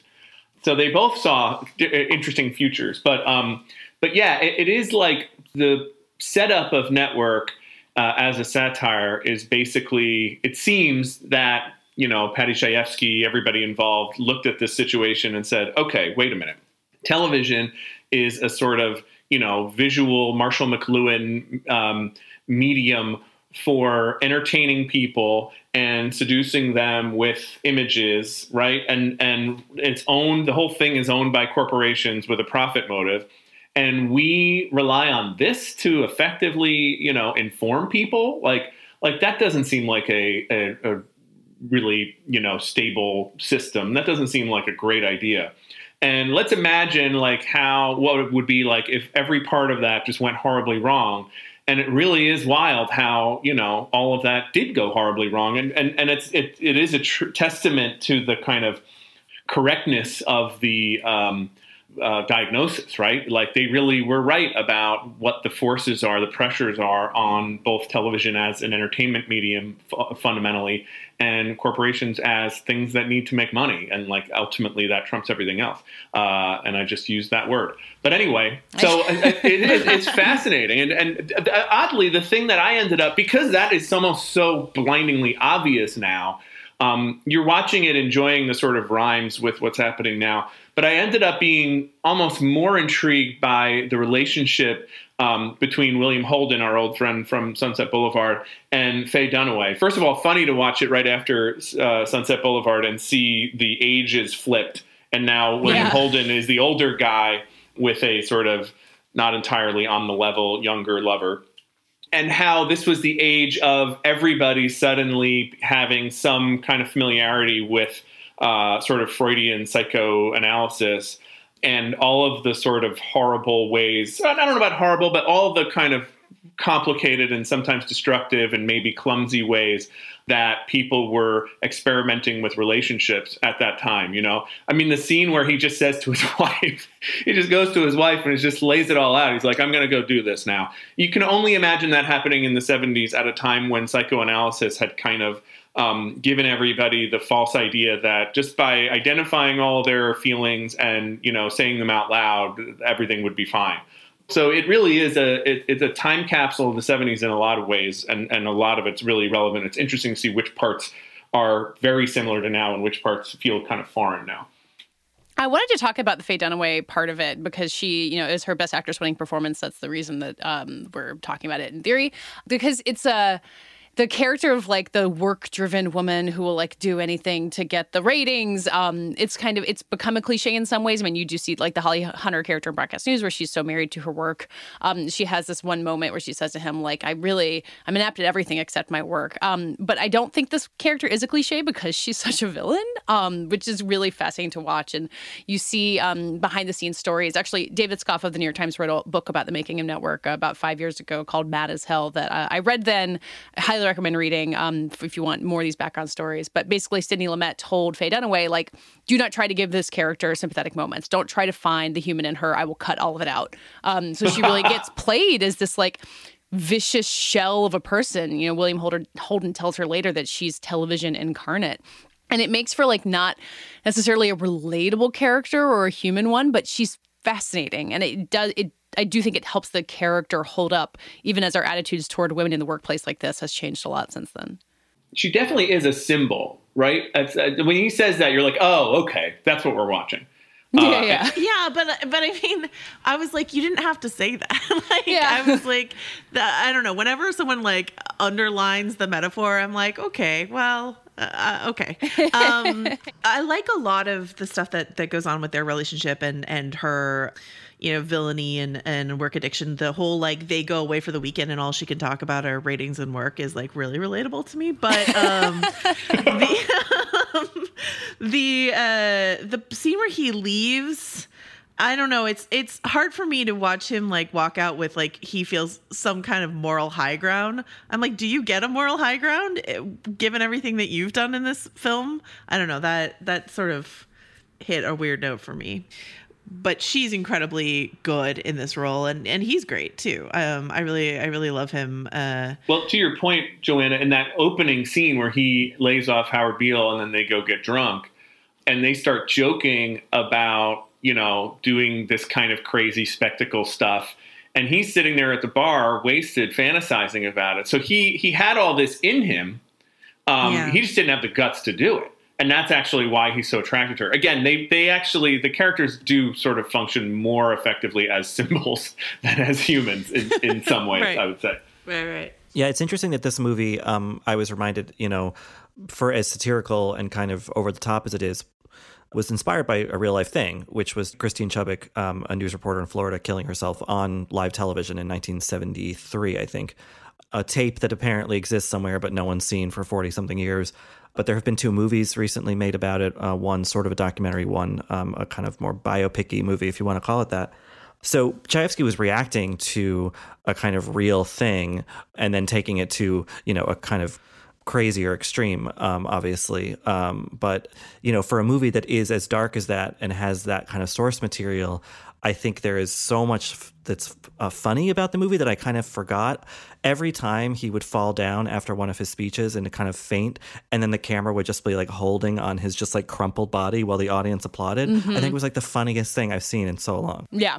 So they both saw d- interesting futures, but um, but yeah, it, it is like the setup of network uh, as a satire is basically. It seems that you know Paddy Chayefsky, everybody involved, looked at this situation and said, "Okay, wait a minute. Television is a sort of you know visual Marshall McLuhan um, medium." For entertaining people and seducing them with images, right? And and it's owned. The whole thing is owned by corporations with a profit motive, and we rely on this to effectively, you know, inform people. Like like that doesn't seem like a, a, a really you know stable system. That doesn't seem like a great idea. And let's imagine like how what it would be like if every part of that just went horribly wrong and it really is wild how you know all of that did go horribly wrong. And and, and it's it, it is a tr- testament to the kind of correctness of the um, uh, diagnosis right? Like they really were right about what the forces are the pressures are on both television as an entertainment medium f- fundamentally and corporations as things that need to make money and like ultimately that trumps everything else. Uh, and i just used that word. But anyway so it, it is, it's fascinating. And, and oddly the thing that i ended up because that is almost so blindingly obvious now um, you're watching it enjoying the sort of rhymes with what's happening now but i ended up being almost more intrigued by the relationship um, between William Holden, our old friend from Sunset Boulevard, and Faye Dunaway. First of all, funny to watch it right after uh, Sunset Boulevard and see the ages flipped, and now William Yeah. Holden is the older guy with a sort of not entirely on the level younger lover. And how this was the age of everybody suddenly having some kind of familiarity with uh, sort of Freudian psychoanalysis and all of the sort of horrible ways I don't know about horrible, but all the kind of complicated and sometimes destructive and maybe clumsy ways that people were experimenting with relationships at that time you know? I mean the scene where he just says to his wife he just goes to his wife and he just lays it all out. He's like i'm going to go do this now. You can only imagine that happening in the 70s at a time when psychoanalysis had kind of um, given everybody the false idea that just by identifying all their feelings and you know saying them out loud everything would be fine. So it really is a it, it's a time capsule of the 70s in a lot of ways and, and a lot of it's really relevant. It's interesting to see which parts are very similar to now and which parts feel kind of foreign now. I wanted to talk about the Faye Dunaway part of it because she, you know, is her best actress winning performance. That's the reason that um, we're talking about it in theory, because it's a the character of like the work driven woman who will like do anything to get the ratings. Um, it's kind of it's become a cliche in some ways. I mean, you do see like the Holly Hunter character in Broadcast News where she's so married to her work. Um, she has this one moment where she says to him like, "I really I'm inept at everything except my work." Um, but I don't think this character is a cliche because she's such a villain, um, which is really fascinating to watch. And you see um, behind the scenes stories. Actually, Dave Itzkoff of the New York Times wrote a book about the making of Network uh, about five years ago called Mad as Hell that uh, I read then. Highly recommend reading um, if you want more of these background stories. But basically, Sidney Lumet told Faye Dunaway, like, do not try to give this character sympathetic moments. Don't try to find the human in her. I will cut all of it out. Um, so she really gets played as this like vicious shell of a person. You know, William Holden, Holden tells her later that she's television incarnate. And it makes for like not necessarily a relatable character or a human one, but she's fascinating. And it does it I do think it helps the character hold up, even as our attitudes toward women in the workplace like this has changed a lot since then. She definitely is a symbol, right? Uh, when he says that, you're like, oh, okay, that's what we're watching. Yeah, uh, yeah, yeah. But but I mean, I was like, you didn't have to say that. like, yeah. I was like, the, I don't know. Whenever someone like underlines the metaphor, I'm like, okay, well, uh, uh okay. Um, I like a lot of the stuff that that goes on with their relationship and and her you know villainy and and work addiction the whole like they go away for the weekend and all she can talk about are ratings and work is like really relatable to me but um the um, the uh the scene where he leaves I don't know. It's it's hard for me to watch him like walk out with like he feels some kind of moral high ground. I'm like, do you get a moral high ground eh, given everything that you've done in this film? I don't know. That that sort of hit a weird note for me but she's incredibly good in this role and and he's great too. Um i really i really love him uh well to your point joanna in that opening scene where he lays off howard beale and then they go get drunk and they start joking about you know doing this kind of crazy spectacle stuff and he's sitting there at the bar wasted fantasizing about it. So he he had all this in him. Um, yeah. he just didn't have the guts to do it and that's actually why he's so attracted to her. Again, they they actually the characters do sort of function more effectively as symbols than as humans in, in some ways. right. I would say. Right, right. Yeah, it's interesting that this movie. Um, I was reminded, you know, for as satirical and kind of over the top as it is, was inspired by a real life thing, which was Christine Chubbuck, um, a news reporter in Florida, killing herself on live television in 1973, I think. A tape that apparently exists somewhere, but no one's seen for 40 something years but there have been two movies recently made about it. Uh, one sort of a documentary, one um, a kind of more biopicy movie, if you want to call it that. So Chayefsky was reacting to a kind of real thing and then taking it to you know a kind of crazy or extreme, um, obviously. Um, but you know, for a movie that is as dark as that and has that kind of source material, I think there is so much that's uh, funny about the movie that I kind of forgot. Every time he would fall down after one of his speeches and kind of faint, and then the camera would just be like holding on his just like crumpled body while the audience applauded. Mm-hmm. I think it was like the funniest thing I've seen in so long. Yeah,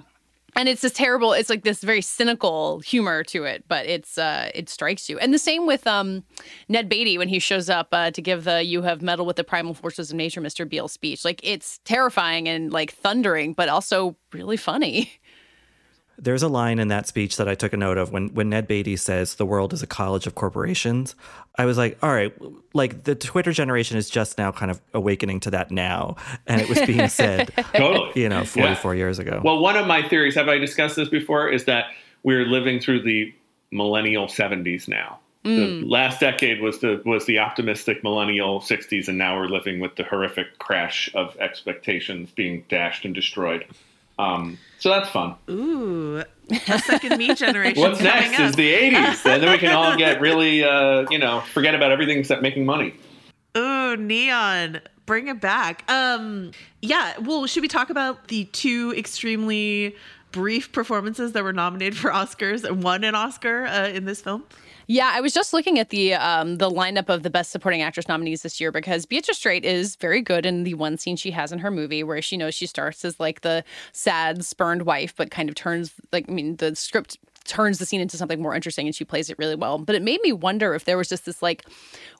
and it's this terrible it's like this very cynical humor to it but it's uh it strikes you and the same with um ned beatty when he shows up uh, to give the you have meddled with the primal forces of nature mr beale speech like it's terrifying and like thundering but also really funny There's a line in that speech that I took a note of when when Ned Beatty says the world is a college of corporations. I was like, all right, like the Twitter generation is just now kind of awakening to that now, and it was being said, totally. you know, 44 yeah. years ago. Well, one of my theories, have I discussed this before, is that we're living through the millennial 70s now. Mm. The last decade was the was the optimistic millennial 60s, and now we're living with the horrific crash of expectations being dashed and destroyed. Um, so that's fun. Ooh, a second me generation. What's next up. is the 80s. and then we can all get really, uh, you know, forget about everything except making money. Ooh, neon. Bring it back. Um, yeah. Well, should we talk about the two extremely brief performances that were nominated for Oscars and won an Oscar uh, in this film? Yeah, I was just looking at the um, the lineup of the Best Supporting Actress nominees this year because Beatrice Straight is very good in the one scene she has in her movie where she knows she starts as like the sad, spurned wife, but kind of turns like I mean the script turns the scene into something more interesting and she plays it really well. But it made me wonder if there was just this like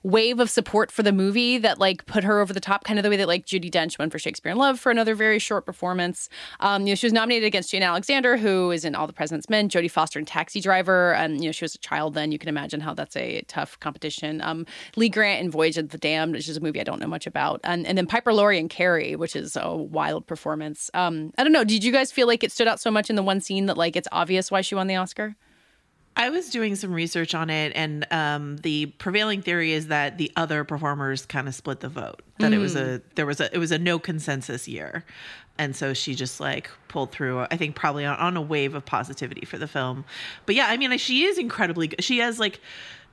wave of support for the movie that like put her over the top, kind of the way that like Judi Dench won for Shakespeare in Love for another very short performance. Um, you know, she was nominated against Jane Alexander, who is in All the President's Men, Jodie Foster in Taxi Driver, and you know she was a child then. You can imagine how that's a tough competition. Um, Lee Grant in Voyage of the Damned, which is a movie I don't know much about, and and then Piper Laurie in Carrie, which is a wild performance. Um, I don't know. Did you guys feel like it stood out so much in the one scene that like it's obvious why she won the Oscar? I was doing some research on it, and um, the prevailing theory is that the other performers kind of split the vote. That mm. it was a there was a it was a no consensus year, and so she just like pulled through. I think probably on, on a wave of positivity for the film. But yeah, I mean, she is incredibly good. She has like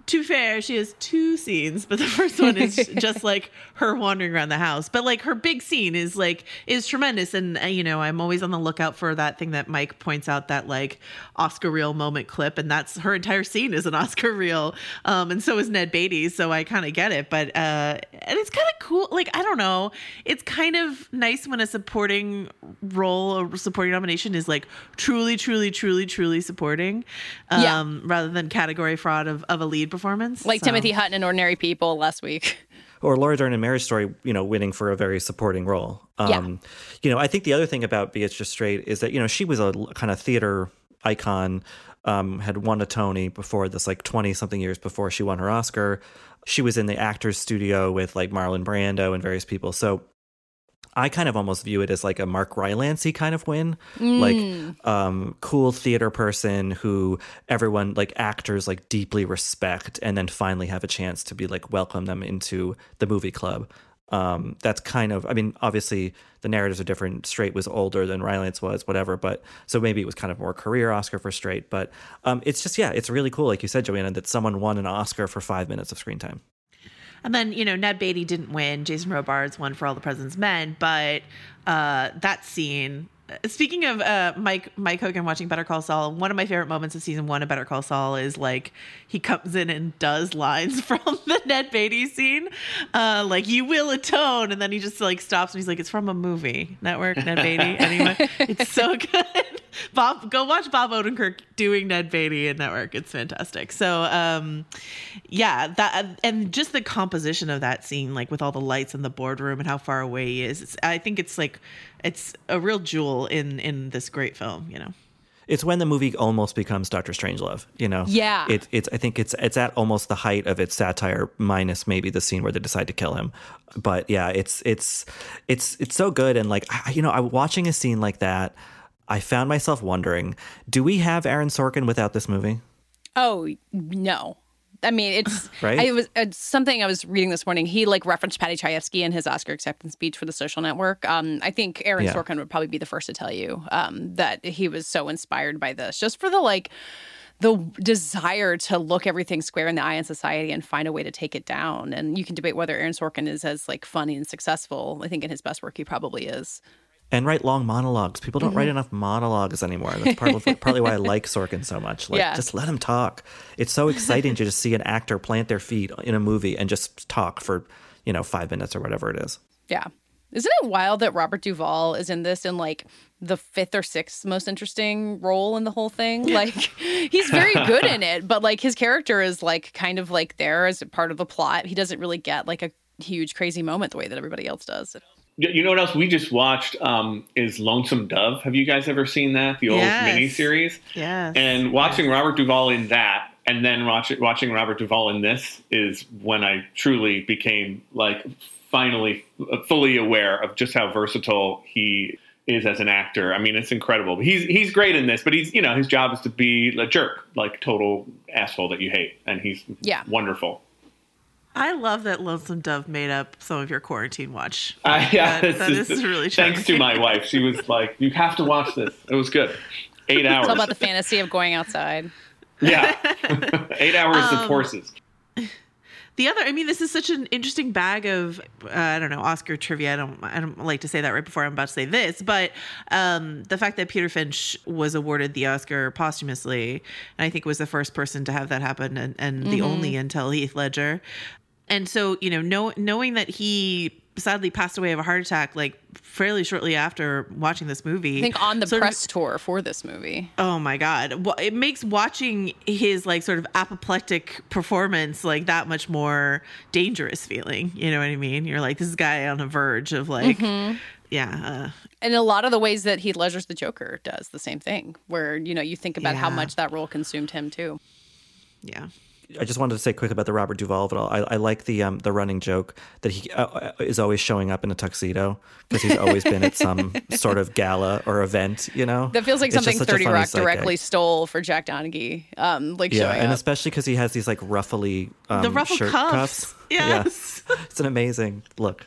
to fair, she has two scenes, but the first one is just like her wandering around the house. But like her big scene is like is tremendous, and uh, you know I'm always on the lookout for that thing that Mike points out that like Oscar reel moment clip, and that's her entire scene is an Oscar reel, um, and so is Ned Beatty. So I kind of get it, but uh, and it's kind of cool. Like I don't know, it's kind of nice when a supporting role or supporting nomination is like truly, truly, truly, truly supporting, um, yeah. rather than category fraud of of a lead performance. Like so. Timothy Hutton in Ordinary People last week. Or Laura Dern in Marriage Story, you know, winning for a very supporting role. Um, yeah. You know, I think the other thing about Beatrice Straight is that, you know, she was a kind of theater icon, um, had won a Tony before this, like 20 something years before she won her Oscar. She was in the actor's studio with like Marlon Brando and various people. So I kind of almost view it as like a Mark Rylance kind of win, mm. like um, cool theater person who everyone like actors like deeply respect, and then finally have a chance to be like welcome them into the movie club. Um, that's kind of, I mean, obviously the narratives are different. Straight was older than Rylance was, whatever, but so maybe it was kind of more career Oscar for Straight. But um, it's just, yeah, it's really cool, like you said, Joanna, that someone won an Oscar for five minutes of screen time. And then, you know, Ned Beatty didn't win. Jason Robards won for All the President's Men. But uh, that scene, speaking of uh, Mike Mike Hogan watching Better Call Saul, one of my favorite moments of season one of Better Call Saul is like he comes in and does lines from the Ned Beatty scene, uh, like "You will atone," and then he just like stops and he's like, "It's from a movie network, Ned Beatty." anyway, it's so good. Bob, go watch Bob Odenkirk doing Ned Beatty in Network. It's fantastic. So, um, yeah, that and just the composition of that scene, like with all the lights in the boardroom and how far away he is. I think it's like it's a real jewel in in this great film. You know it's when the movie almost becomes Doctor Strangelove. You know, yeah. It, it's I think it's it's at almost the height of its satire, minus maybe the scene where they decide to kill him. But yeah, it's it's it's it's so good and like you know, I watching a scene like that. I found myself wondering, do we have Aaron Sorkin without this movie? Oh, no. I mean, it's right. It was it's something I was reading this morning. He like referenced Paddy Chayefsky in his Oscar acceptance speech for The Social Network. Um, I think Aaron yeah. Sorkin would probably be the first to tell you um, that he was so inspired by this, just for the like the desire to look everything square in the eye in society and find a way to take it down. And you can debate whether Aaron Sorkin is as like funny and successful. I think in his best work he probably is and write long monologues. People don't mm-hmm. write enough monologues anymore. That's part of, partly why I like Sorkin so much. Like, yeah. just let him talk. It's so exciting to just see an actor plant their feet in a movie and just talk for, you know, five minutes or whatever it is. Yeah. Isn't it wild that Robert Duvall is in this in like the fifth or sixth most interesting role in the whole thing? Like, he's very good in it, but like his character is like kind of like there as part of the plot. He doesn't really get like a huge crazy moment the way that everybody else does. You know what else we just watched um, is Lonesome Dove. Have you guys ever seen that? The old yes. miniseries? Yes. And watching yes. Robert Duvall in that and then watch, watching Robert Duvall in this is when I truly became like finally fully aware of just how versatile he is as an actor. I mean, it's incredible. He's he's great in this, but he's you know his job is to be a jerk, like total asshole that you hate, and he's yeah. wonderful. I love that Lonesome Dove made up some of your quarantine watch. Uh, yeah, that, that is, is really charming. thanks to my wife. She was like, "You have to watch this." It was good. Eight hours. It's all about the fantasy of going outside. Yeah, eight hours um, of horses. The other, I mean, this is such an interesting bag of, uh, I don't know, Oscar trivia. I don't, I don't like to say that right before I'm about to say this, but um, the fact that Peter Finch was awarded the Oscar posthumously, and I think was the first person to have that happen, and, and mm-hmm. the only until Heath Ledger and so you know know, knowing that he sadly passed away of a heart attack like fairly shortly after watching this movie. I think on the Sort of- press tour for this movie. Oh my god. Well, it makes watching his like sort of apoplectic performance like that much more dangerous feeling. You know what I mean? You're like this guy on a verge of like Mhm. yeah, uh, And a lot of the ways that Heath Ledger's The Joker does the same thing, where you know you think about how much that role consumed him too. Yeah. I just wanted to say quick about the Robert Duvall of it all. I, I like the um, the running joke that he uh, is always showing up in a tuxedo because he's always been at some sort of gala or event. You know, That feels like It's something Thirty Rock sidekick. directly stole for Jack Donaghy. Um, like Yeah, showing and up. especially because he has these like ruffly um, The ruffled shirt cuffs. Yes. Yeah. it's an amazing look.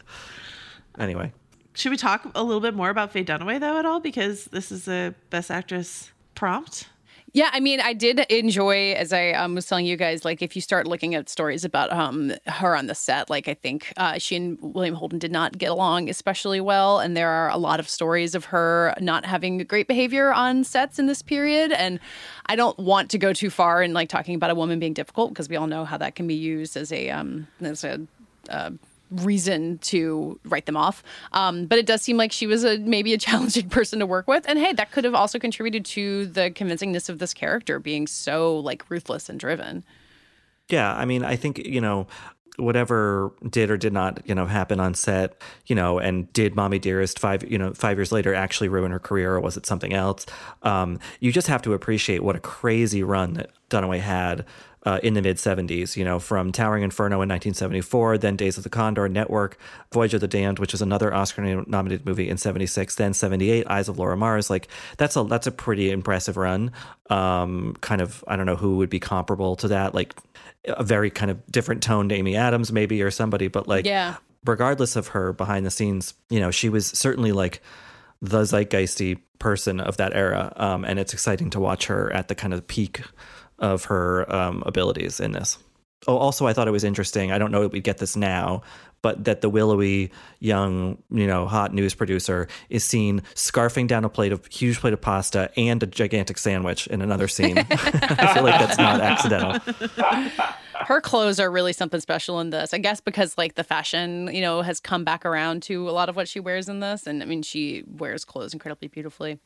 Anyway, Should we talk a little bit more about Faye Dunaway though at all because this is a best actress prompt? Yeah, I mean, I did enjoy, as I um, was telling you guys, like if you start looking at stories about um, her on the set, like I think uh, she and William Holden did not get along especially well, and there are a lot of stories of her not having great behavior on sets in this period. And I don't want to go too far in like talking about a woman being difficult because we all know how that can be used as a um, as a uh, reason to write them off. Um, but it does seem like she was a maybe a challenging person to work with, and hey, that could have also contributed to the convincingness of this character being so like ruthless and driven. yeah, I mean, I think you know whatever did or did not you know happen on set you know and did mommy dearest five you know five years later actually ruin her career or was it something else um, you just have to appreciate what a crazy run that dunaway had uh, in the mid 70s, you know, from Towering Inferno in 1974, then Days of the Condor, Network, Voyage of the Damned, which is another Oscar nominated movie in 76, then 78, Eyes of Laura Mars. Like that's a that's a pretty impressive run. Um, kind of I don't know who would be comparable to that. Like a very kind of different toned Amy Adams maybe or somebody, but like Yeah. regardless of her behind the scenes, you know, she was certainly like the zeitgeisty person of that era. Um, and it's exciting to watch her at the kind of peak of her um, abilities in this. Oh, also, I thought it was interesting. I don't know that we get this now, but that the willowy young, you know, hot news producer is seen scarfing down a plate of huge plate of pasta and a gigantic sandwich in another scene. I feel like that's not accidental. Her clothes are really something special in this. I guess because like the fashion, you know, has come back around to a lot of what she wears in this, and I mean, she wears clothes incredibly beautifully.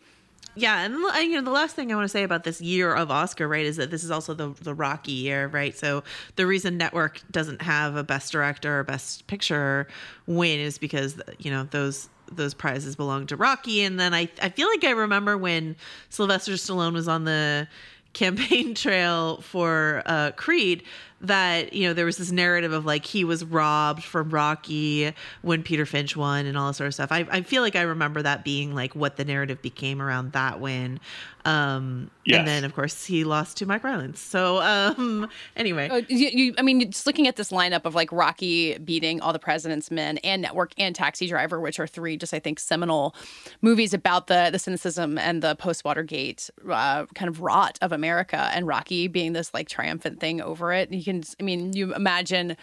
Yeah, and you know the last thing I want to say about this year of Oscar, right, is that this is also the the Rocky year, right? So the reason Network doesn't have a Best Director or Best Picture win is because you know those those prizes belong to Rocky. And then I I feel like I remember when Sylvester Stallone was on the campaign trail for uh, Creed that you know there was this narrative of like he was robbed from Rocky when Peter Finch won and all this sort of stuff. I, I feel like I remember that being like what the narrative became around that win. Um, Yes. And then of course he lost to Mike Rylance. So um, anyway, Uh, you, you, I mean, just looking at this lineup of like Rocky beating All the President's Men and Network and Taxi Driver, which are three just I think seminal movies about the the cynicism and the post Watergate uh, kind of rot of America, and Rocky being this like triumphant thing over it. You can, I mean, you imagine.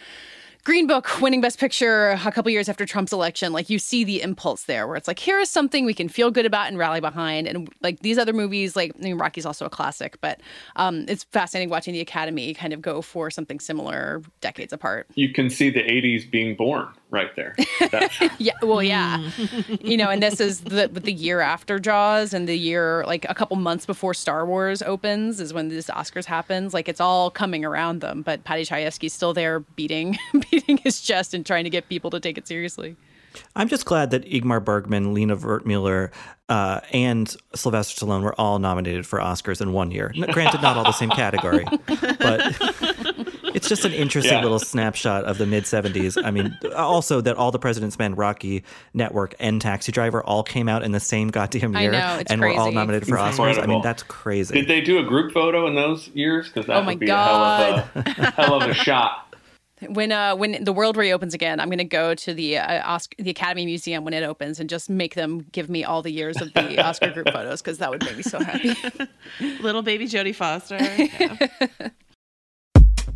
Green Book winning Best Picture a couple years after Trump's election, like you see the impulse there, where it's like, here is something we can feel good about and rally behind. And like these other movies, like I mean, Rocky's also a classic, but um, it's fascinating watching the Academy kind of go for something similar decades apart. You can see the 80s being born right there. Yeah, well, yeah, you know, and this is the the year after Jaws and the year like a couple months before Star Wars opens is when this Oscars happens. Like it's all coming around them, but Paddy Chayefsky's still there beating beating his chest and trying to get people to take it seriously. I'm just glad that Ingmar Bergman, Lina Wertmuller, uh, and Sylvester Stallone were all nominated for Oscars in one year. Granted, not all the same category, but it's just an interesting Yeah. little snapshot of the mid 70s. I mean, also that All the President's Men, Rocky, Network, and Taxi Driver all came out in the same goddamn I year know, it's and were all nominated for Oscars. I mean, that's crazy. did they do a group photo in those years? Because that Oh my would be a hell of a, hell of a shot. When uh when the world reopens again, I'm gonna go to the uh, Oscar the Academy Museum when it opens and just make them give me all the years of the Oscar group photos because that would make me so happy. little baby Jodie Foster.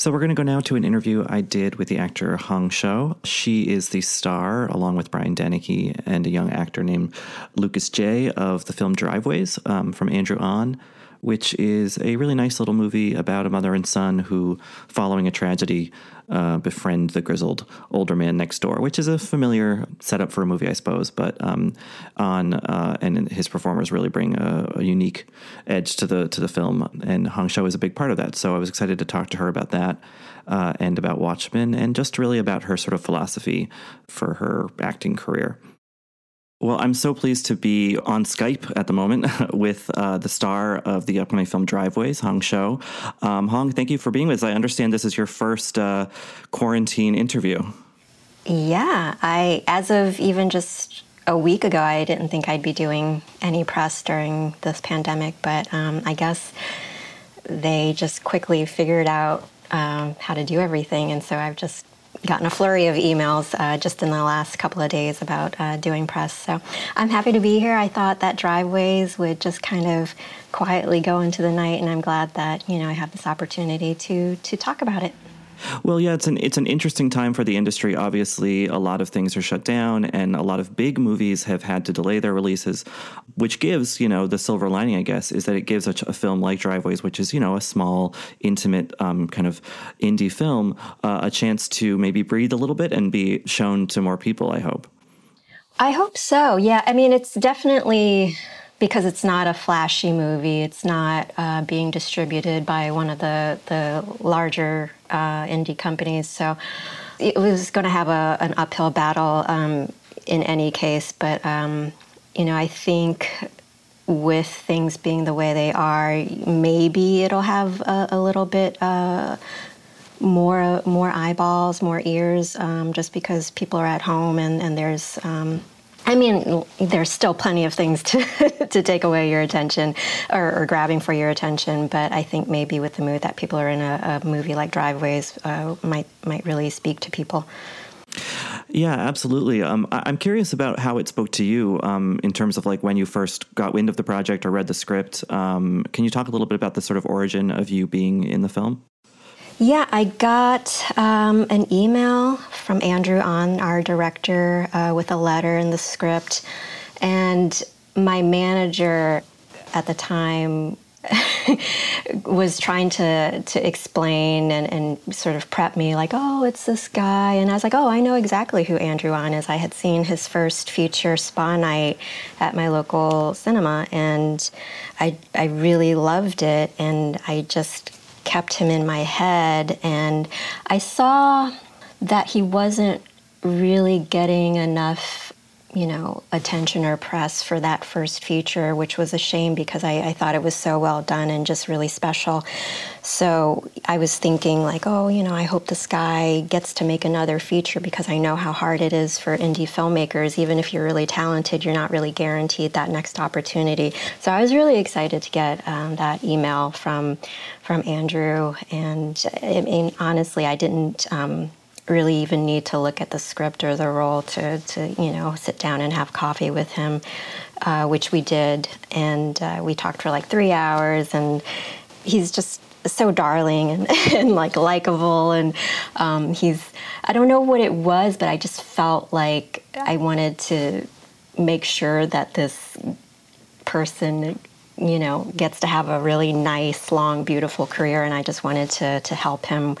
So we're going to go now to an interview I did with the actor Hong Chau. She is the star, along with Brian Dennehy and a young actor named Lucas Jaye of the film Driveways um, from Andrew Ahn, which is a really nice little movie about a mother and son who, following a tragedy, uh, befriend the grizzled older man next door, which is a familiar setup for a movie, I suppose. But um, Ahn uh, and his performers really bring a, a, unique edge to the to the film, and Hong Chau is a big part of that. So I was excited to talk to her about that. Uh, and about Watchmen, and just really about her sort of philosophy for her acting career. Well, I'm so pleased to be on Skype at the moment with uh, the star of the upcoming film Driveways, Hong Chau. Um, Hong, thank you for being with us. I understand this is your first uh, quarantine interview. Yeah, I as of even just a week ago, I didn't think I'd be doing any press during this pandemic, but um, I guess they just quickly figured out um, how to do everything, and so I've just gotten a flurry of emails uh, just in the last couple of days about uh, doing press. So I'm happy to be here. I thought that driveways would just kind of quietly go into the night, and I'm glad that you know I have this opportunity to to talk about it. Well, yeah, it's an it's an interesting time for the industry. Obviously, a lot of things are shut down, and a lot of big movies have had to delay their releases, which gives you know the silver lining, I guess, is that it gives a, a film like Driveways, which is you know a small, intimate um, kind of indie film, uh, a chance to maybe breathe a little bit and be shown to more people. I hope. I hope so. Yeah, I mean, it's definitely because it's not a flashy movie. It's not uh, being distributed by one of the the larger uh, indie companies. So it was going to have a, an uphill battle um, in any case. But um, you know, I think with things being the way they are, maybe it'll have a, a little bit. Uh, more more eyeballs, more ears, um, just because people are at home and, and there's um, I mean, there's still plenty of things to, to take away your attention or, or, grabbing for your attention, but I think maybe with the mood that people are in a, a movie like Driveways uh, might might really speak to people. Yeah, absolutely. Um, I- am curious about how it spoke to you um, in terms of like when you first got wind of the project or read the script. Um, can you talk a little bit about the sort of origin of you being in the film? Yeah, I got um, an email from Andrew Ahn our director uh, with a letter in the script, and my manager at the time was trying to to explain and, and sort of prep me like oh it's this guy. And I was like oh I know exactly who Andrew Ahn is. I had seen his first feature spa night at my local cinema and I I really loved it and I just kept him in my head. And I saw that he wasn't really getting enough, you know, attention or press for that first feature, which was a shame because I, I, thought it was so well done and just really special. So I was thinking, like, oh, you know, I hope this guy gets to make another feature because I know how hard it is for indie filmmakers. Even if you're really talented, you're not really guaranteed that next opportunity. So I was really excited to get um, that email from from Andrew. And I mean, honestly, I didn't. Um, really even need to look at the script or the role to, to you know sit down and have coffee with him uh, which we did. And uh, we talked for like three hours and he's just so darling and, and like likable. And um, he's i don't know what it was but i just felt like i wanted to make sure that this person you know, gets to have a really nice, long, beautiful career, and I just wanted to to help him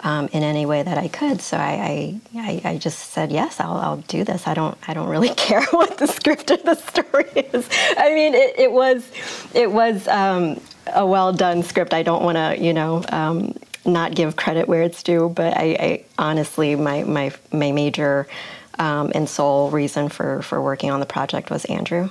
um, in any way that I could. So I, I, I just said yes, I'll, I'll do this. I don't I don't really care what the script or the story is. I mean, it, it was it was um, a well done script. I don't want to you know. Um, not give credit where it's due, but I, I honestly, my my my major um, and sole reason for for working on the project was Andrew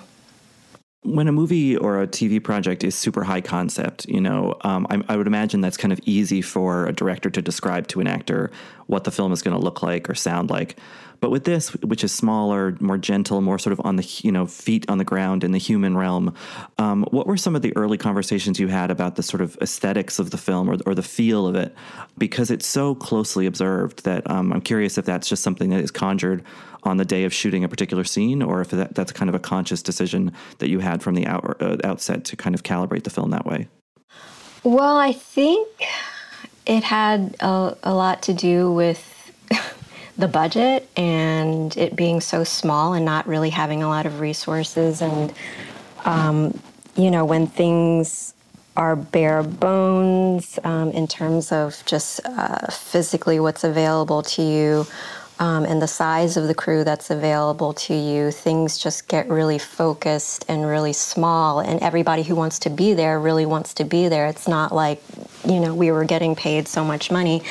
when a movie or a TV project is super high concept, you know, um, I, I, would imagine that's kind of easy for a director to describe to an actor what the film is going to look like or sound like. But with this, which is smaller, more gentle, more sort of on the you know feet on the ground in the human realm, um, what were some of the early conversations you had about the sort of aesthetics of the film or, or the feel of it? Because it's so closely observed that um, I'm curious if that's just something that is conjured on the day of shooting a particular scene, or if that, that's kind of a conscious decision that you had from the out, uh, outset to kind of calibrate the film that way. Well, I think it had a, a lot to do with the budget and it being so small and not really having a lot of resources. And, um, you know, when things are bare bones um, in terms of just uh, physically what's available to you. Um, and the size of the crew that's available to you, things just get really focused and really small. And everybody who wants to be there really wants to be there. It's not like, you know, we were getting paid so much money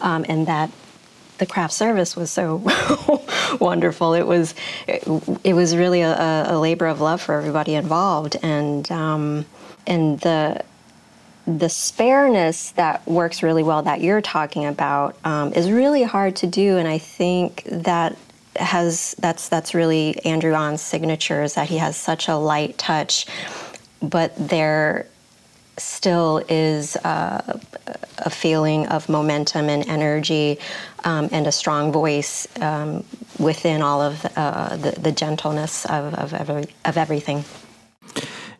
um, and that the craft service was so wonderful. It was it, it was really a, a, labor of love for everybody involved, and um, and the the spareness that works really well that you're talking about um, is really hard to do, and I think that has that's that's really Andrew Ahn's signature is that he has such a light touch, but there still is uh, a feeling of momentum and energy um, and a strong voice um, within all of uh, the, the, gentleness of, of, every, of everything.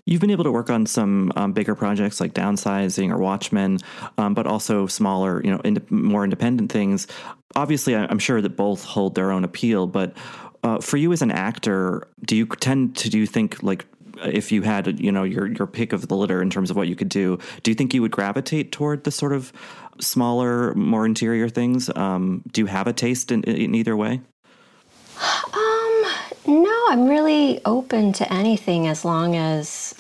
You've been able to work on some um, bigger projects like downsizing or Watchmen, um, but also smaller, you know, more independent things. Obviously, I'm sure that both hold their own appeal. But uh, for you as an actor, do you tend to do you think like if you had you know your your pick of the litter in terms of what you could do, do you think you would gravitate toward the sort of smaller, more interior things? Um, do you have a taste in, in either way? Um, no, I'm really open to anything as long as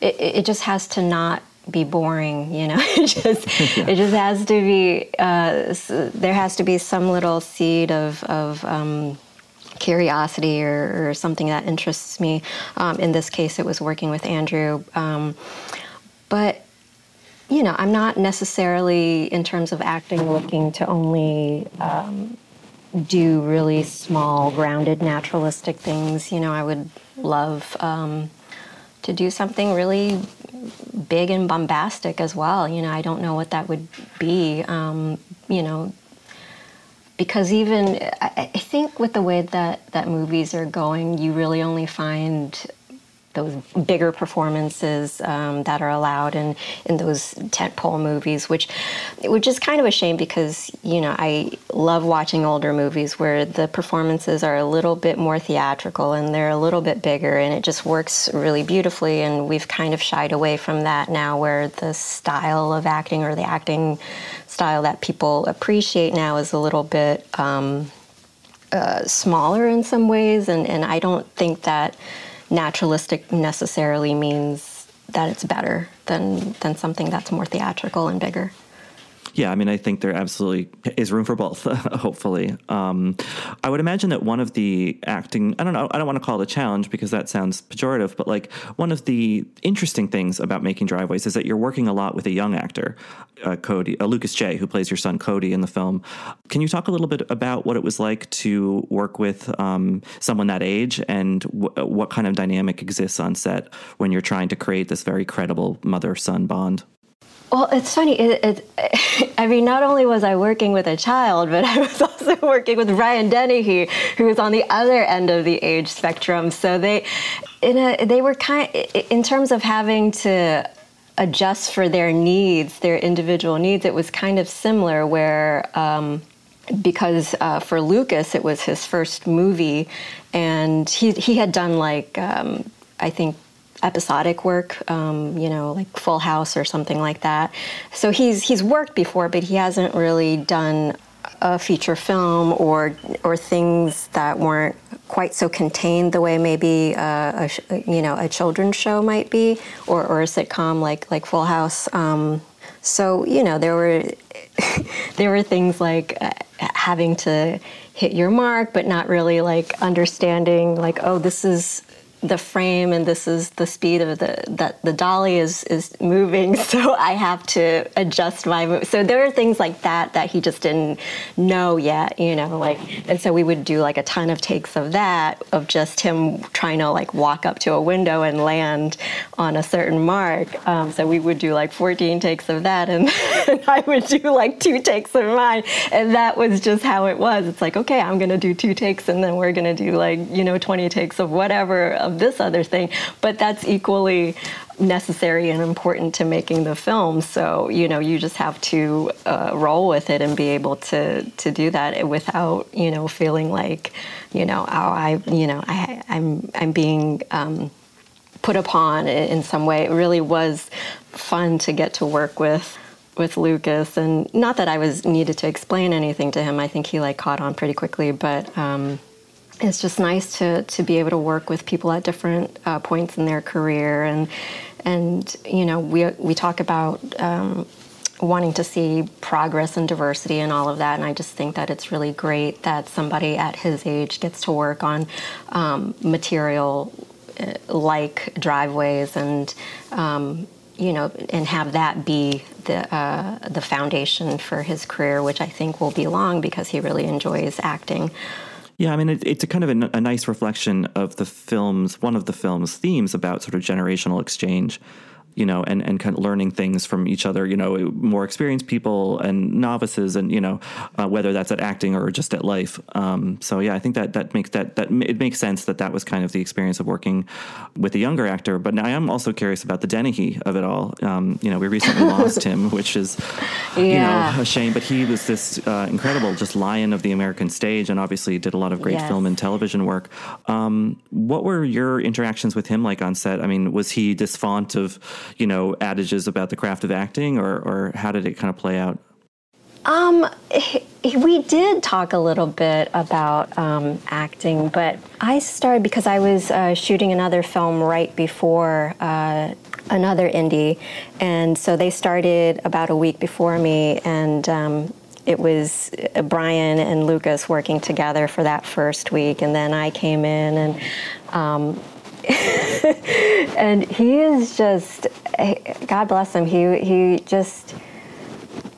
it, it just has to not be boring you know it just yeah. it just has to be uh, there has to be some little seed of of um, curiosity or, or, something that interests me. Um, in this case, it was working with Andrew. Um, but, you know, I'm not necessarily, in terms of acting, looking to only um, do really small, grounded, naturalistic things. You know, I would love um, to do something really big and bombastic as well. You know, I don't know what that would be. Um, you know, because even I, I think with the way that that movies are going, you really only find those bigger performances um, that are allowed in, in those tentpole movies, which which is kind of a shame because you know I love watching older movies where the performances are a little bit more theatrical and they're a little bit bigger and it just works really beautifully. And we've kind of shied away from that now, where the style of acting or the acting style that people appreciate now is a little bit um, uh, smaller in some ways, and and I don't think that naturalistic necessarily means that it's better than than something that's more theatrical and bigger. Yeah, I mean, I think there absolutely is room for both. hopefully, um, I would imagine that one of the acting I don't know I don't want to call it a challenge because that sounds pejorative, but like one of the interesting things about making driveways is that you're working a lot with a young actor, uh, Cody uh, Lucas Jaye, who plays your son Cody in the film. Can you talk a little bit about what it was like to work with um, someone that age and w- what kind of dynamic exists on set when you're trying to create this very credible mother son bond? Well, it's funny. It, it, I mean, not only was I working with a child, but I was also working with Brian Dennehy, who was on the other end of the age spectrum. So they, in a, they were kind in terms of having to adjust for their needs, their individual needs. It was kind of similar, where. Um, because uh, for Lucas, it was his first movie, and he he had done like um, I think episodic work, um, you know, like Full House or something like that. So he's he's worked before, but he hasn't really done a feature film or or things that weren't quite so contained the way maybe a, a you know a children's show might be or, or a sitcom like like Full House. Um, so you know there were there were things like uh, having to hit your mark, but not really like understanding like oh this is the frame and this is the speed of the that the dolly is is moving so i have to adjust my move. So there are things like that that he just didn't know yet you know like and so we would do like a ton of takes of that of just him trying to like walk up to a window and land on a certain mark. Um, so we would do like 14 takes of that and, and i would do like two takes of mine. And that was just how it was. It's like okay i'm gonna do two takes and then we're gonna do like you know 20 takes of whatever of this other thing, but that's equally necessary and important to making the film. So you know, you just have to uh, roll with it and be able to to do that without you know feeling like you know, oh, I you know, I, I'm I'm being um, put upon in some way. It really was fun to get to work with with Lucas, and not that I was needed to explain anything to him. I think he like caught on pretty quickly, but. Um, it's just nice to to be able to work with people at different uh, points in their career and and you know we we talk about um, wanting to see progress and diversity and all of that and I just think that it's really great that somebody at his age gets to work on um, material uh, like driveways and um, you know and have that be the uh, the foundation for his career which I think will be long because he really enjoys acting. Yeah, I mean, it, it's a kind of a, a, nice reflection of the film's, one of the film's themes about sort of generational exchange you know, and, and kind of learning things from each other, you know, more experienced people and novices, and you know, uh, whether that's at acting or just at life. Um, so yeah, I think that that makes that that it makes sense that that was kind of the experience of working with a younger actor. But I am also curious about the Dennehy of it all. Um, you know, we recently lost him, which is yeah. you know a shame. But he was this uh, incredible just lion of the American stage, and obviously did a lot of great yes. film and television work. Um, what were your interactions with him like on set? I mean, was he this font of you know, adages about the craft of acting, or, or how did it kind of play out? Um, we did talk a little bit about um, acting, but I started because I was uh, shooting another film right before uh, another indie, and so they started about a week before me, and um, it was uh, Brian and Lucas working together for that first week, and then I came in and. Um, and he is just God bless him. He he just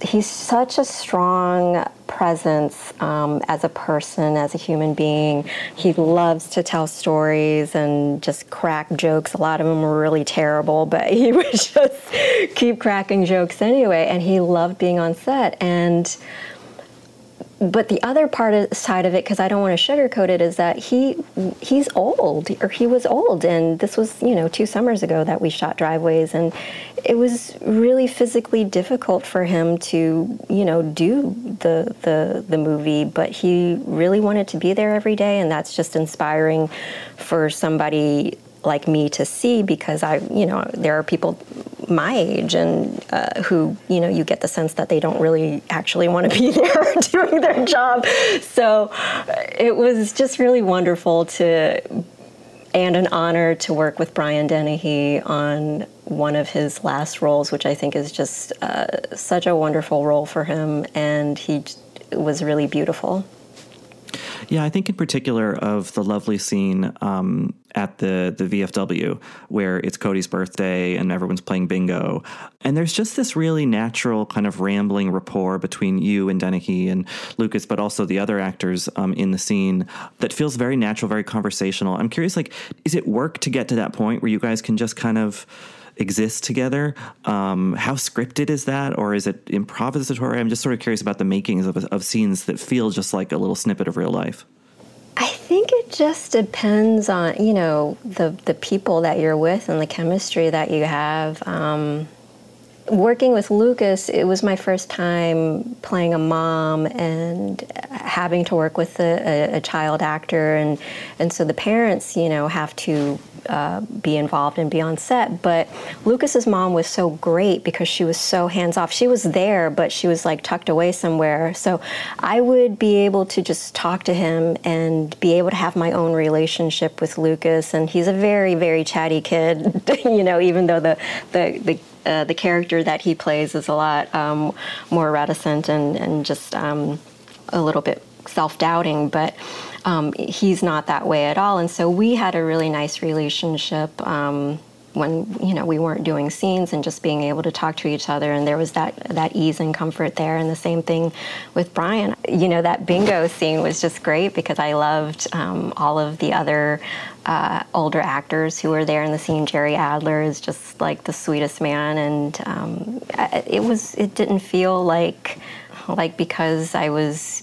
he's such a strong presence um, as a person, as a human being. He loves to tell stories and just crack jokes. A lot of them were really terrible, but he would just keep cracking jokes anyway. And he loved being on set. And but the other part of, side of it, because I don't want to sugarcoat it, is that he he's old, or he was old, and this was you know two summers ago that we shot driveways, and it was really physically difficult for him to you know do the the the movie, but he really wanted to be there every day, and that's just inspiring for somebody like me to see because I, you know, there are people my age and uh, who, you know, you get the sense that they don't really actually want to be there doing their job. So it was just really wonderful to and an honor to work with Brian Dennehy on one of his last roles, which I think is just uh, such a wonderful role for him, and he was really beautiful. Yeah, I think in particular of the lovely scene um, at the the VFW where it's Cody's birthday and everyone's playing bingo, and there's just this really natural kind of rambling rapport between you and Dennehy and Lucas, but also the other actors um, in the scene that feels very natural, very conversational. I'm curious, like, is it work to get to that point where you guys can just kind of exist together. Um, how scripted is that, or is it improvisatory? I'm just sort of curious about the makings of, of scenes that feel just like a little snippet of real life. I think it just depends on you know the the people that you're with and the chemistry that you have. Um, working with Lucas, it was my first time playing a mom and having to work with a, a, a child actor, and and so the parents, you know, have to uh, be involved and be on set. But Lucas's mom was so great because she was so hands off. She was there, but she was like tucked away somewhere. So I would be able to just talk to him and be able to have my own relationship with Lucas. And he's a very, very chatty kid, you know, even though the the the uh, the character that he plays is a lot um, more reticent and, and just um, a little bit self doubting, but um, he's not that way at all. And so we had a really nice relationship. Um, when you know we weren't doing scenes and just being able to talk to each other and there was that that ease and comfort there and the same thing with brian you know that bingo scene was just great because i loved um, all of the other uh, older actors who were there in the scene jerry adler is just like the sweetest man and um, it was it didn't feel like like because i was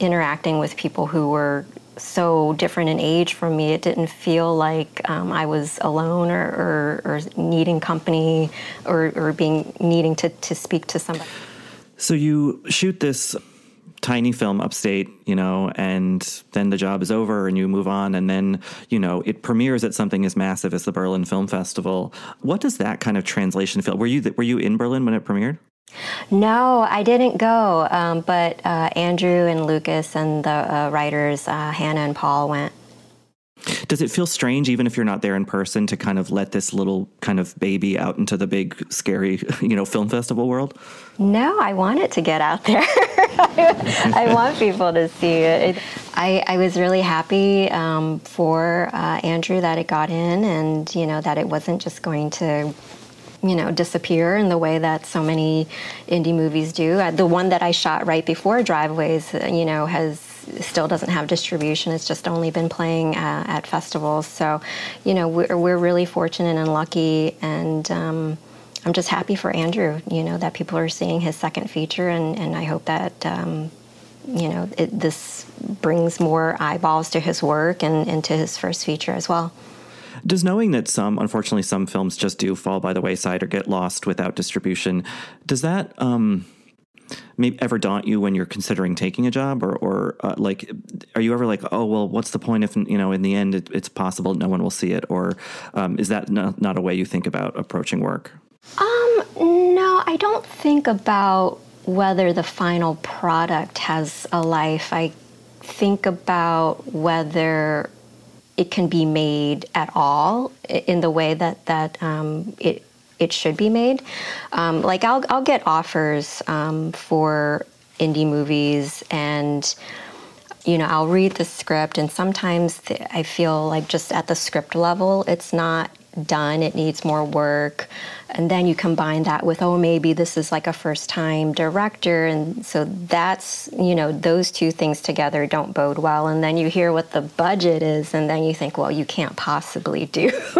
interacting with people who were so different in age from me, it didn't feel like um, I was alone or, or, or needing company or, or, being needing to, to speak to somebody. So you shoot this tiny film upstate, you know, and then the job is over and you move on and then, you know, it premieres at something as massive as the Berlin Film Festival. What does that kind of translation feel? Were you were you in Berlin when it premiered? No, I didn't go, um, but uh, Andrew and Lucas and the uh, writers, uh, Hannah and Paul, went. Does it feel strange, even if you're not there in person, to kind of let this little kind of baby out into the big, scary, you know, film festival world? No, I want it to get out there. I want people to see it. I, I was really happy um, for uh, Andrew that it got in, and you know that it wasn't just going to you know, disappear in the way that so many indie movies do. Uh, the one that I shot right before Driveways, uh, you know, has still doesn't have distribution. It's just only been playing uh, at festivals. So, you know, we're, we're really fortunate and lucky, and um, I'm just happy for Andrew. You know, that people are seeing his second feature, and, and I hope that. Um, you know, it, this brings more eyeballs to his work and, and to his first feature as well. Does knowing that some, unfortunately, some films just do fall by the wayside or get lost without distribution, does that um, maybe ever daunt you when you're considering taking a job, or, or uh, like, are you ever like, oh well, what's the point if you know in the end it, it's possible no one will see it, or um, is that not, not a way you think about approaching work? Um, no, I don't think about whether the final product has a life. I think about whether it can be made at all in the way that that um, it it should be made. Um, like I'll I'll get offers um, for indie movies and you know I'll read the script and sometimes I feel like just at the script level it's not done it needs more work. And then you combine that with oh maybe this is like a first time director. And so that's you know those two things together don't bode well. And then you hear what the budget is and then you think well you can't possibly do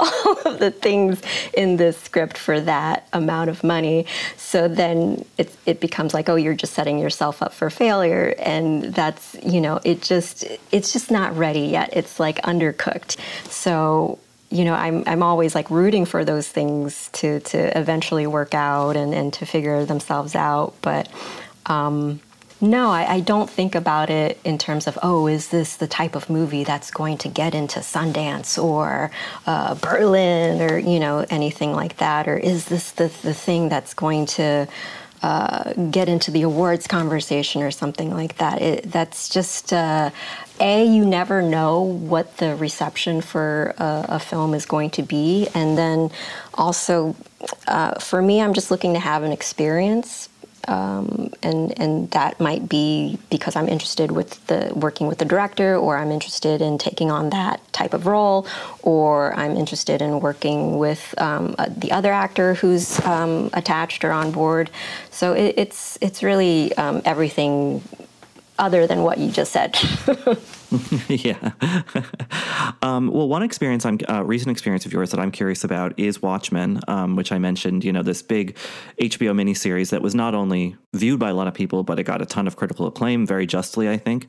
all of the things in this script for that amount of money. So then it, it becomes like oh you're just setting yourself up for failure. And that's you know it just it's just not ready yet. It's like undercooked. So you know, I'm I'm always like rooting for those things to to eventually work out and, and to figure themselves out. But um, no, I, I, don't think about it in terms of oh, is this the type of movie that's going to get into Sundance or uh, Berlin or you know anything like that, or is this the the thing that's going to uh, get into the awards conversation or something like that. It, that's just uh, a you never know what the reception for a, a film is going to be, and then also uh, for me, I'm just looking to have an experience um, and and that might be because I'm interested with the working with the director, or I'm interested in taking on that type of role, or I'm interested in working with um, uh, the other actor who's um, attached or on board. So it, it's it's really um, everything other than what you just said. yeah. um, well, one experience, I'm uh, recent experience of yours that I'm curious about is Watchmen, um, which I mentioned. You know, this big HBO miniseries that was not only viewed by a lot of people, but it got a ton of critical acclaim, very justly, I think.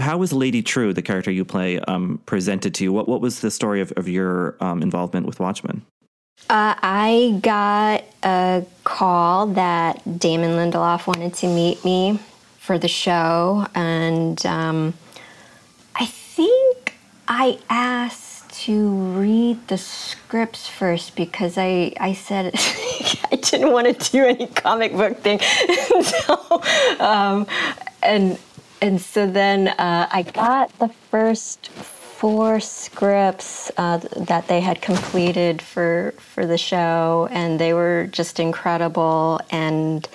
How was Lady Trieu, the character you play, um, presented to you? What What was the story of, of your um, involvement with Watchmen? Uh, I got a call that Damon Lindelof wanted to meet me for the show, and um, I think I asked to read the scripts first because I, I said I didn't want to do any comic book thing. so, um, and and so then uh, I got the first four scripts uh, that they had completed for for the show, and they were just incredible. And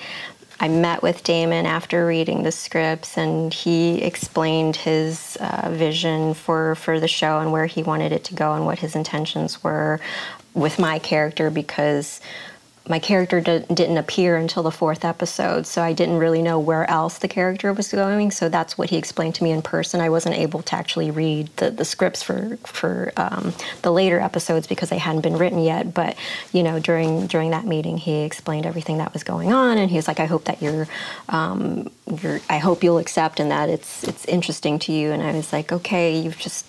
I met with Damon after reading the scripts, and he explained his uh, vision for, for the show and where he wanted it to go and what his intentions were with my character because my character d- didn't appear until the fourth episode, so I didn't really know where else the character was going. So that's what he explained to me in person. I wasn't able to actually read the, the scripts for for um, the later episodes because they hadn't been written yet. But you know, during during that meeting, he explained everything that was going on, and he was like, "I hope that you're, um, you're I hope you'll accept and that it's it's interesting to you." And I was like, "Okay, you've just."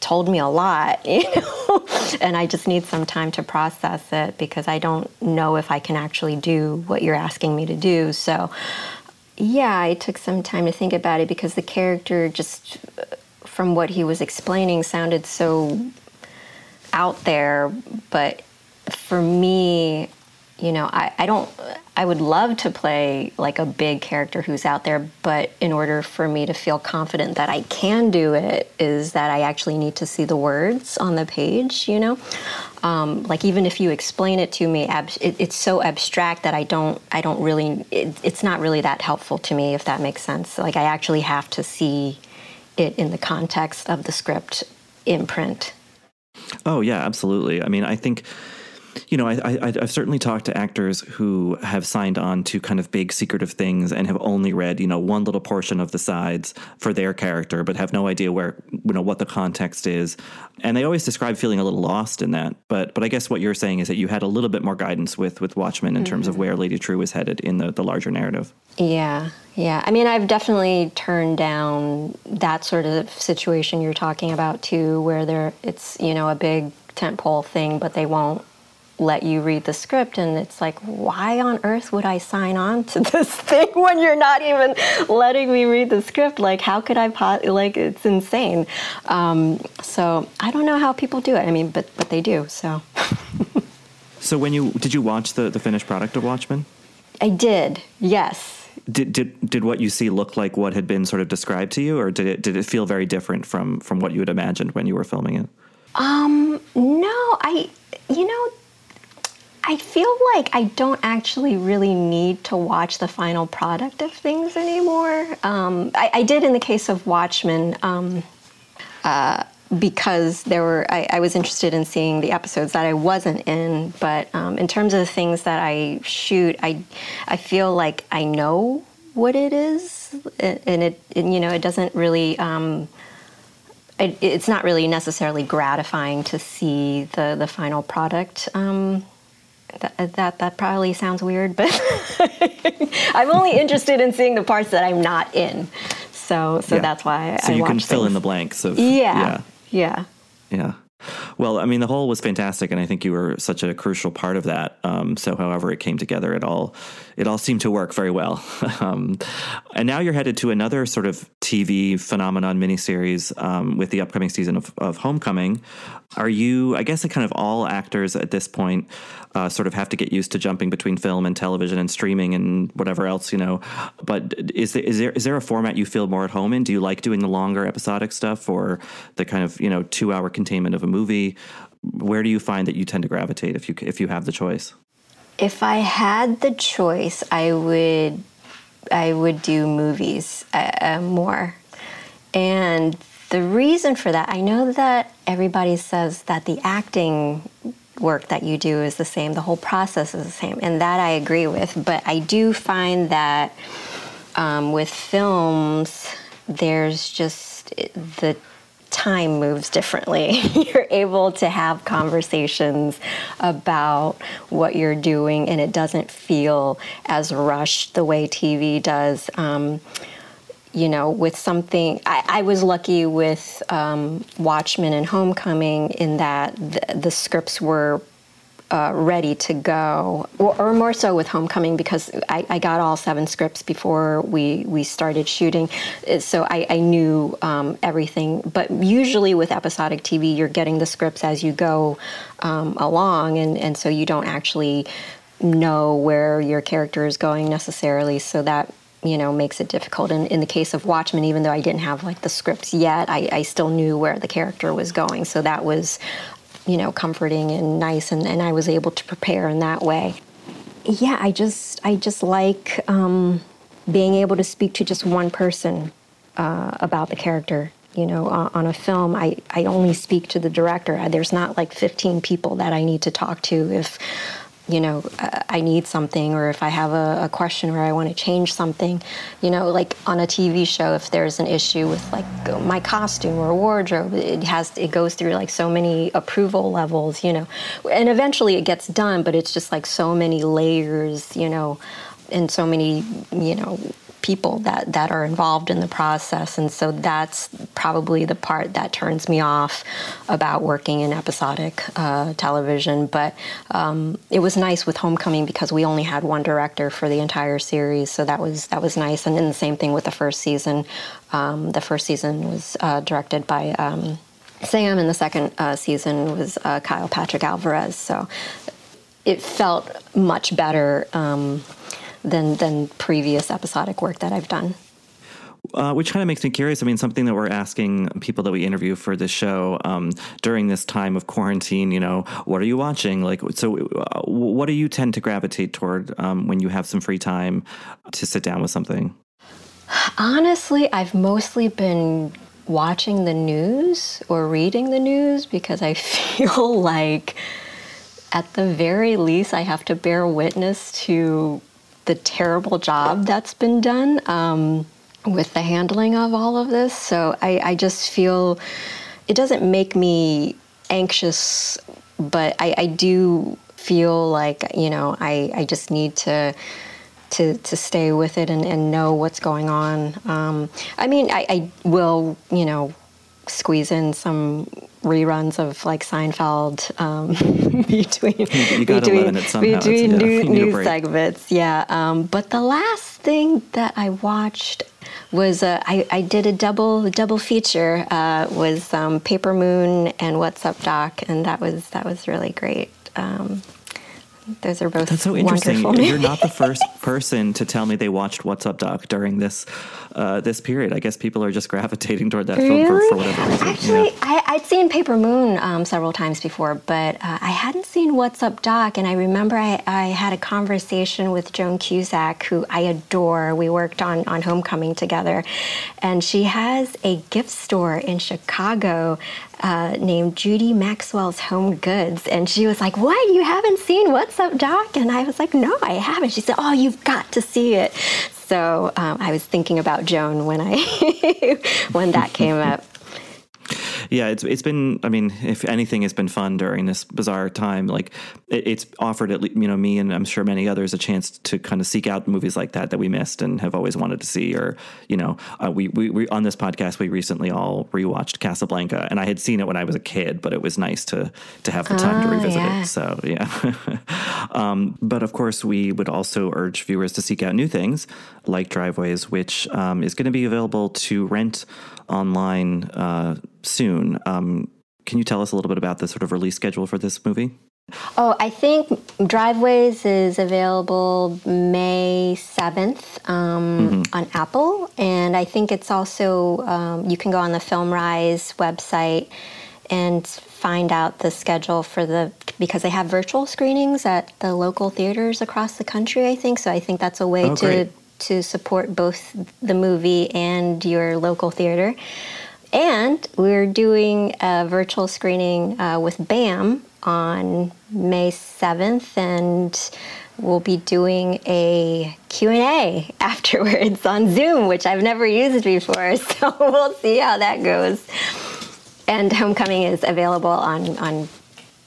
Told me a lot, you know, and I just need some time to process it because I don't know if I can actually do what you're asking me to do. So, yeah, I took some time to think about it because the character just from what he was explaining sounded so out there, but for me, you know, I, I don't, I would love to play like a big character who's out there, but in order for me to feel confident that I can do it, is that I actually need to see the words on the page, you know? Um, like even if you explain it to me, ab- it, it's so abstract that I don't, I don't really, it, it's not really that helpful to me, if that makes sense. Like I actually have to see it in the context of the script in print. Oh, yeah, absolutely. I mean, I think you know, I, I, have certainly talked to actors who have signed on to kind of big secretive things and have only read, you know, one little portion of the sides for their character, but have no idea where, you know, what the context is. And they always describe feeling a little lost in that. But but I guess what you're saying is that you had a little bit more guidance with with Watchmen in mm-hmm. terms of mm-hmm. where Lady Trieu was headed in the, the larger narrative. Yeah, yeah. I mean, I've definitely turned down that sort of situation you're talking about too, where there it's you know a big tentpole thing, but they won't let you read the script and it's like why on earth would i sign on to this thing when you're not even letting me read the script? Like how could i pot like it's insane. Um, so i don't know how people do it. I mean but but they do so. So when you did you watch the the finished product of watchmen? I did yes. Did, did did what you see look like what had been sort of described to you or did it did it feel very different from from what you had imagined when you were filming it? Um no i you know I feel like I don't actually really need to watch the final product of things anymore. Um, I, I, did in the case of Watchmen. Um, uh, because there were, I, I, was interested in seeing the episodes that I wasn't in, but um, in terms of the things that I shoot, I, I feel like I know what it is, and it, and, you know, it doesn't really. Um, it, it's not really necessarily gratifying to see the the final product. Um, that, that, that probably sounds weird, but I'm only interested in seeing the parts that I'm not in. So so yeah. that's why so I you can fill things. in the blanks of yeah yeah yeah. yeah. Well, I mean, the whole was fantastic, and I think you were such a crucial part of that. Um, so, however it came together, it all it all seemed to work very well. um, and now you're headed to another sort of TV phenomenon miniseries um, with the upcoming season of, of Homecoming. Are you? I guess, kind of all actors at this point uh, sort of have to get used to jumping between film and television and streaming and whatever else, you know. But is there is there is there a format you feel more at home in? Do you like doing the longer episodic stuff or the kind of you know two hour containment of a movie? Where do you find that you tend to gravitate if you if you have the choice? If I had the choice, I would I would do movies uh, uh more, and the reason for that, I know that everybody says that the acting work that you do is the same, the whole process is the same, and that I agree with. But I do find that um, with films, there's just the time moves differently. you're able to have conversations about what you're doing, and it doesn't feel as rushed the way TV does. Um, you know, with something. I, I was lucky with um, Watchmen and Homecoming in that the, the scripts were uh, ready to go, or, or, more so with Homecoming because I, I, got all seven scripts before we we started shooting, uh, so I, I knew um, everything. But usually with episodic TV, you're getting the scripts as you go um, along, and and so you don't actually know where your character is going necessarily. So that you know makes it difficult. And in the case of watchmen even though i didn't have like the scripts yet i, I still knew where the character was going. So that was you know comforting and nice and, and i was able to prepare in that way yeah, I just I just like um, being able to speak to just one person uh, about the character. You know, on, on a film, I, I only speak to the director. There's not like 15 people that I need to talk to if you know, uh, I need something or if I have a, a, question or I want to change something, you know, like on a TV show, if there's an issue with like my costume or wardrobe, it has it goes through like so many approval levels, you know, and eventually it gets done, but it's just like so many layers, you know, and so many, you know, people that, that are involved in the process. And so that's probably the part that turns me off about working in episodic uh, television. But um, it was nice with Homecoming because we only had one director for the entire series, so that was that was nice. And then the same thing with the first season. Um, the first season was uh, directed by. Um, Sam, and the second uh, season was uh, Kyle Patrick Alvarez. So it felt much better um, than than previous episodic work that I've done. Uh, which kind of makes me curious. I mean, something that we're asking people that we interview for this show um, during this time of quarantine. You know, what are you watching? Like, so uh, what do you tend to gravitate toward um, when you have some free time to sit down with something? Honestly, I've mostly been watching the news or reading the news because I feel like, at the very least, I have to bear witness to the terrible job that's been done um, with the handling of all of this. So I, I, just feel it doesn't make me anxious, but I, I do feel like you know I, I just need to to to stay with it and, and know what's going on. Um, I mean, I, I will you know squeeze in some reruns of like Seinfeld um, between between, between yeah, new, news segments. Yeah, um, but the last thing that I watched was uh, I, I, did a double double feature uh, was um, Paper Moon and What's Up Doc, and that was that was really great. Um, those are both That's so interesting. You're not the first person to tell me they watched What's Up Doc during this uh, this period. I guess people are just gravitating toward that really? film for, for, whatever reason. Actually, yeah. I, would seen Paper Moon um, several times before, but uh, I hadn't seen What's Up Doc. And I remember I, I, had a conversation with Joan Cusack, who I adore. We worked on, on Homecoming together. And she has a gift store in Chicago uh, named Judy Maxwell's Home Goods. And she was like, What? You haven't seen What's Up, Doc? And I was like, No, I haven't. She said, Oh, you've got to see it. So um, I was thinking about Joan when I when that came up yeah, it's it's been. I mean, if anything has been fun during this bizarre time, like it, it's offered at you know me and I'm sure many others a chance to kind of seek out movies like that that we missed and have always wanted to see. Or you know, uh, we, we we on this podcast we recently all rewatched Casablanca, and I had seen it when I was a kid, but it was nice to to have the time to ah, revisit yeah. it. So yeah, um, but of course we would also urge viewers to seek out new things like Driveways, which um, is going to be available to rent online uh, soon. Um, can you tell us a little bit about the sort of release schedule for this movie? Oh, I think Driveways is available May 7th um, mm-hmm. on Apple. And I think it's also, um, you can go on the FilmRise website and find out the schedule for the, because they have virtual screenings at the local theaters across the country, I think. So I think that's a way oh, to. Great to support both the movie and your local theater. And we're doing a virtual screening uh, with BAM on May 7th, and we'll be doing a Q&A afterwards on Zoom, which I've never used before, so we'll see how that goes. And Homecoming is available on, on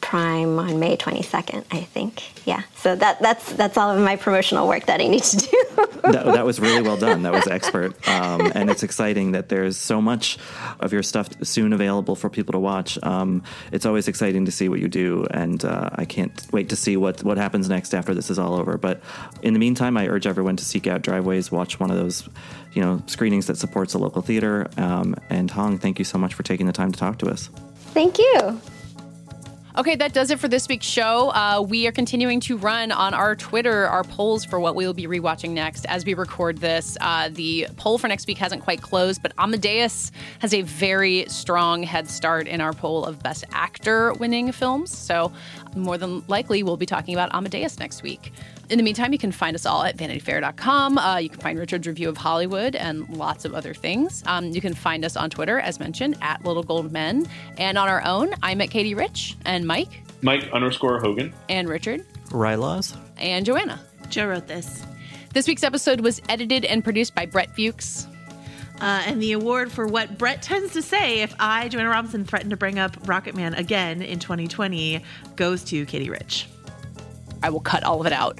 Prime on May 22nd, I think. Yeah. So that that's that's all of my promotional work that I need to do. that, that, was really well done. That was expert. Um, and it's exciting that there's so much of your stuff soon available for people to watch. Um, it's always exciting to see what you do, and uh, I can't wait to see what what happens next after this is all over. But in the meantime, I urge everyone to seek out Driveways, watch one of those, you know, screenings that supports a local theater. Um, and Hong, thank you so much for taking the time to talk to us. Thank you. Okay, that does it for this week's show. Uh, we are continuing to run on our Twitter our polls for what we will be rewatching next as we record this. Uh, the poll for next week hasn't quite closed, but Amadeus has a very strong head start in our poll of Best Actor winning films. So more than likely we'll be talking about Amadeus next week. In the meantime, you can find us all at vanityfair.com. Uh, you can find Richard's review of Hollywood and lots of other things. Um, you can find us on Twitter, as mentioned, at Little Gold Men. And on our own, I'm at Katey Rich and Mike. Mike underscore Hogan. And Richard. Rylaws. And Joanna. Joe wrote this. This week's episode was edited and produced by Brett Fuchs. Uh, and the award for what Brett tends to say if I, Joanna Robinson, threaten to bring up Rocket Man again in 2020 goes to Katey Rich. I will cut all of it out.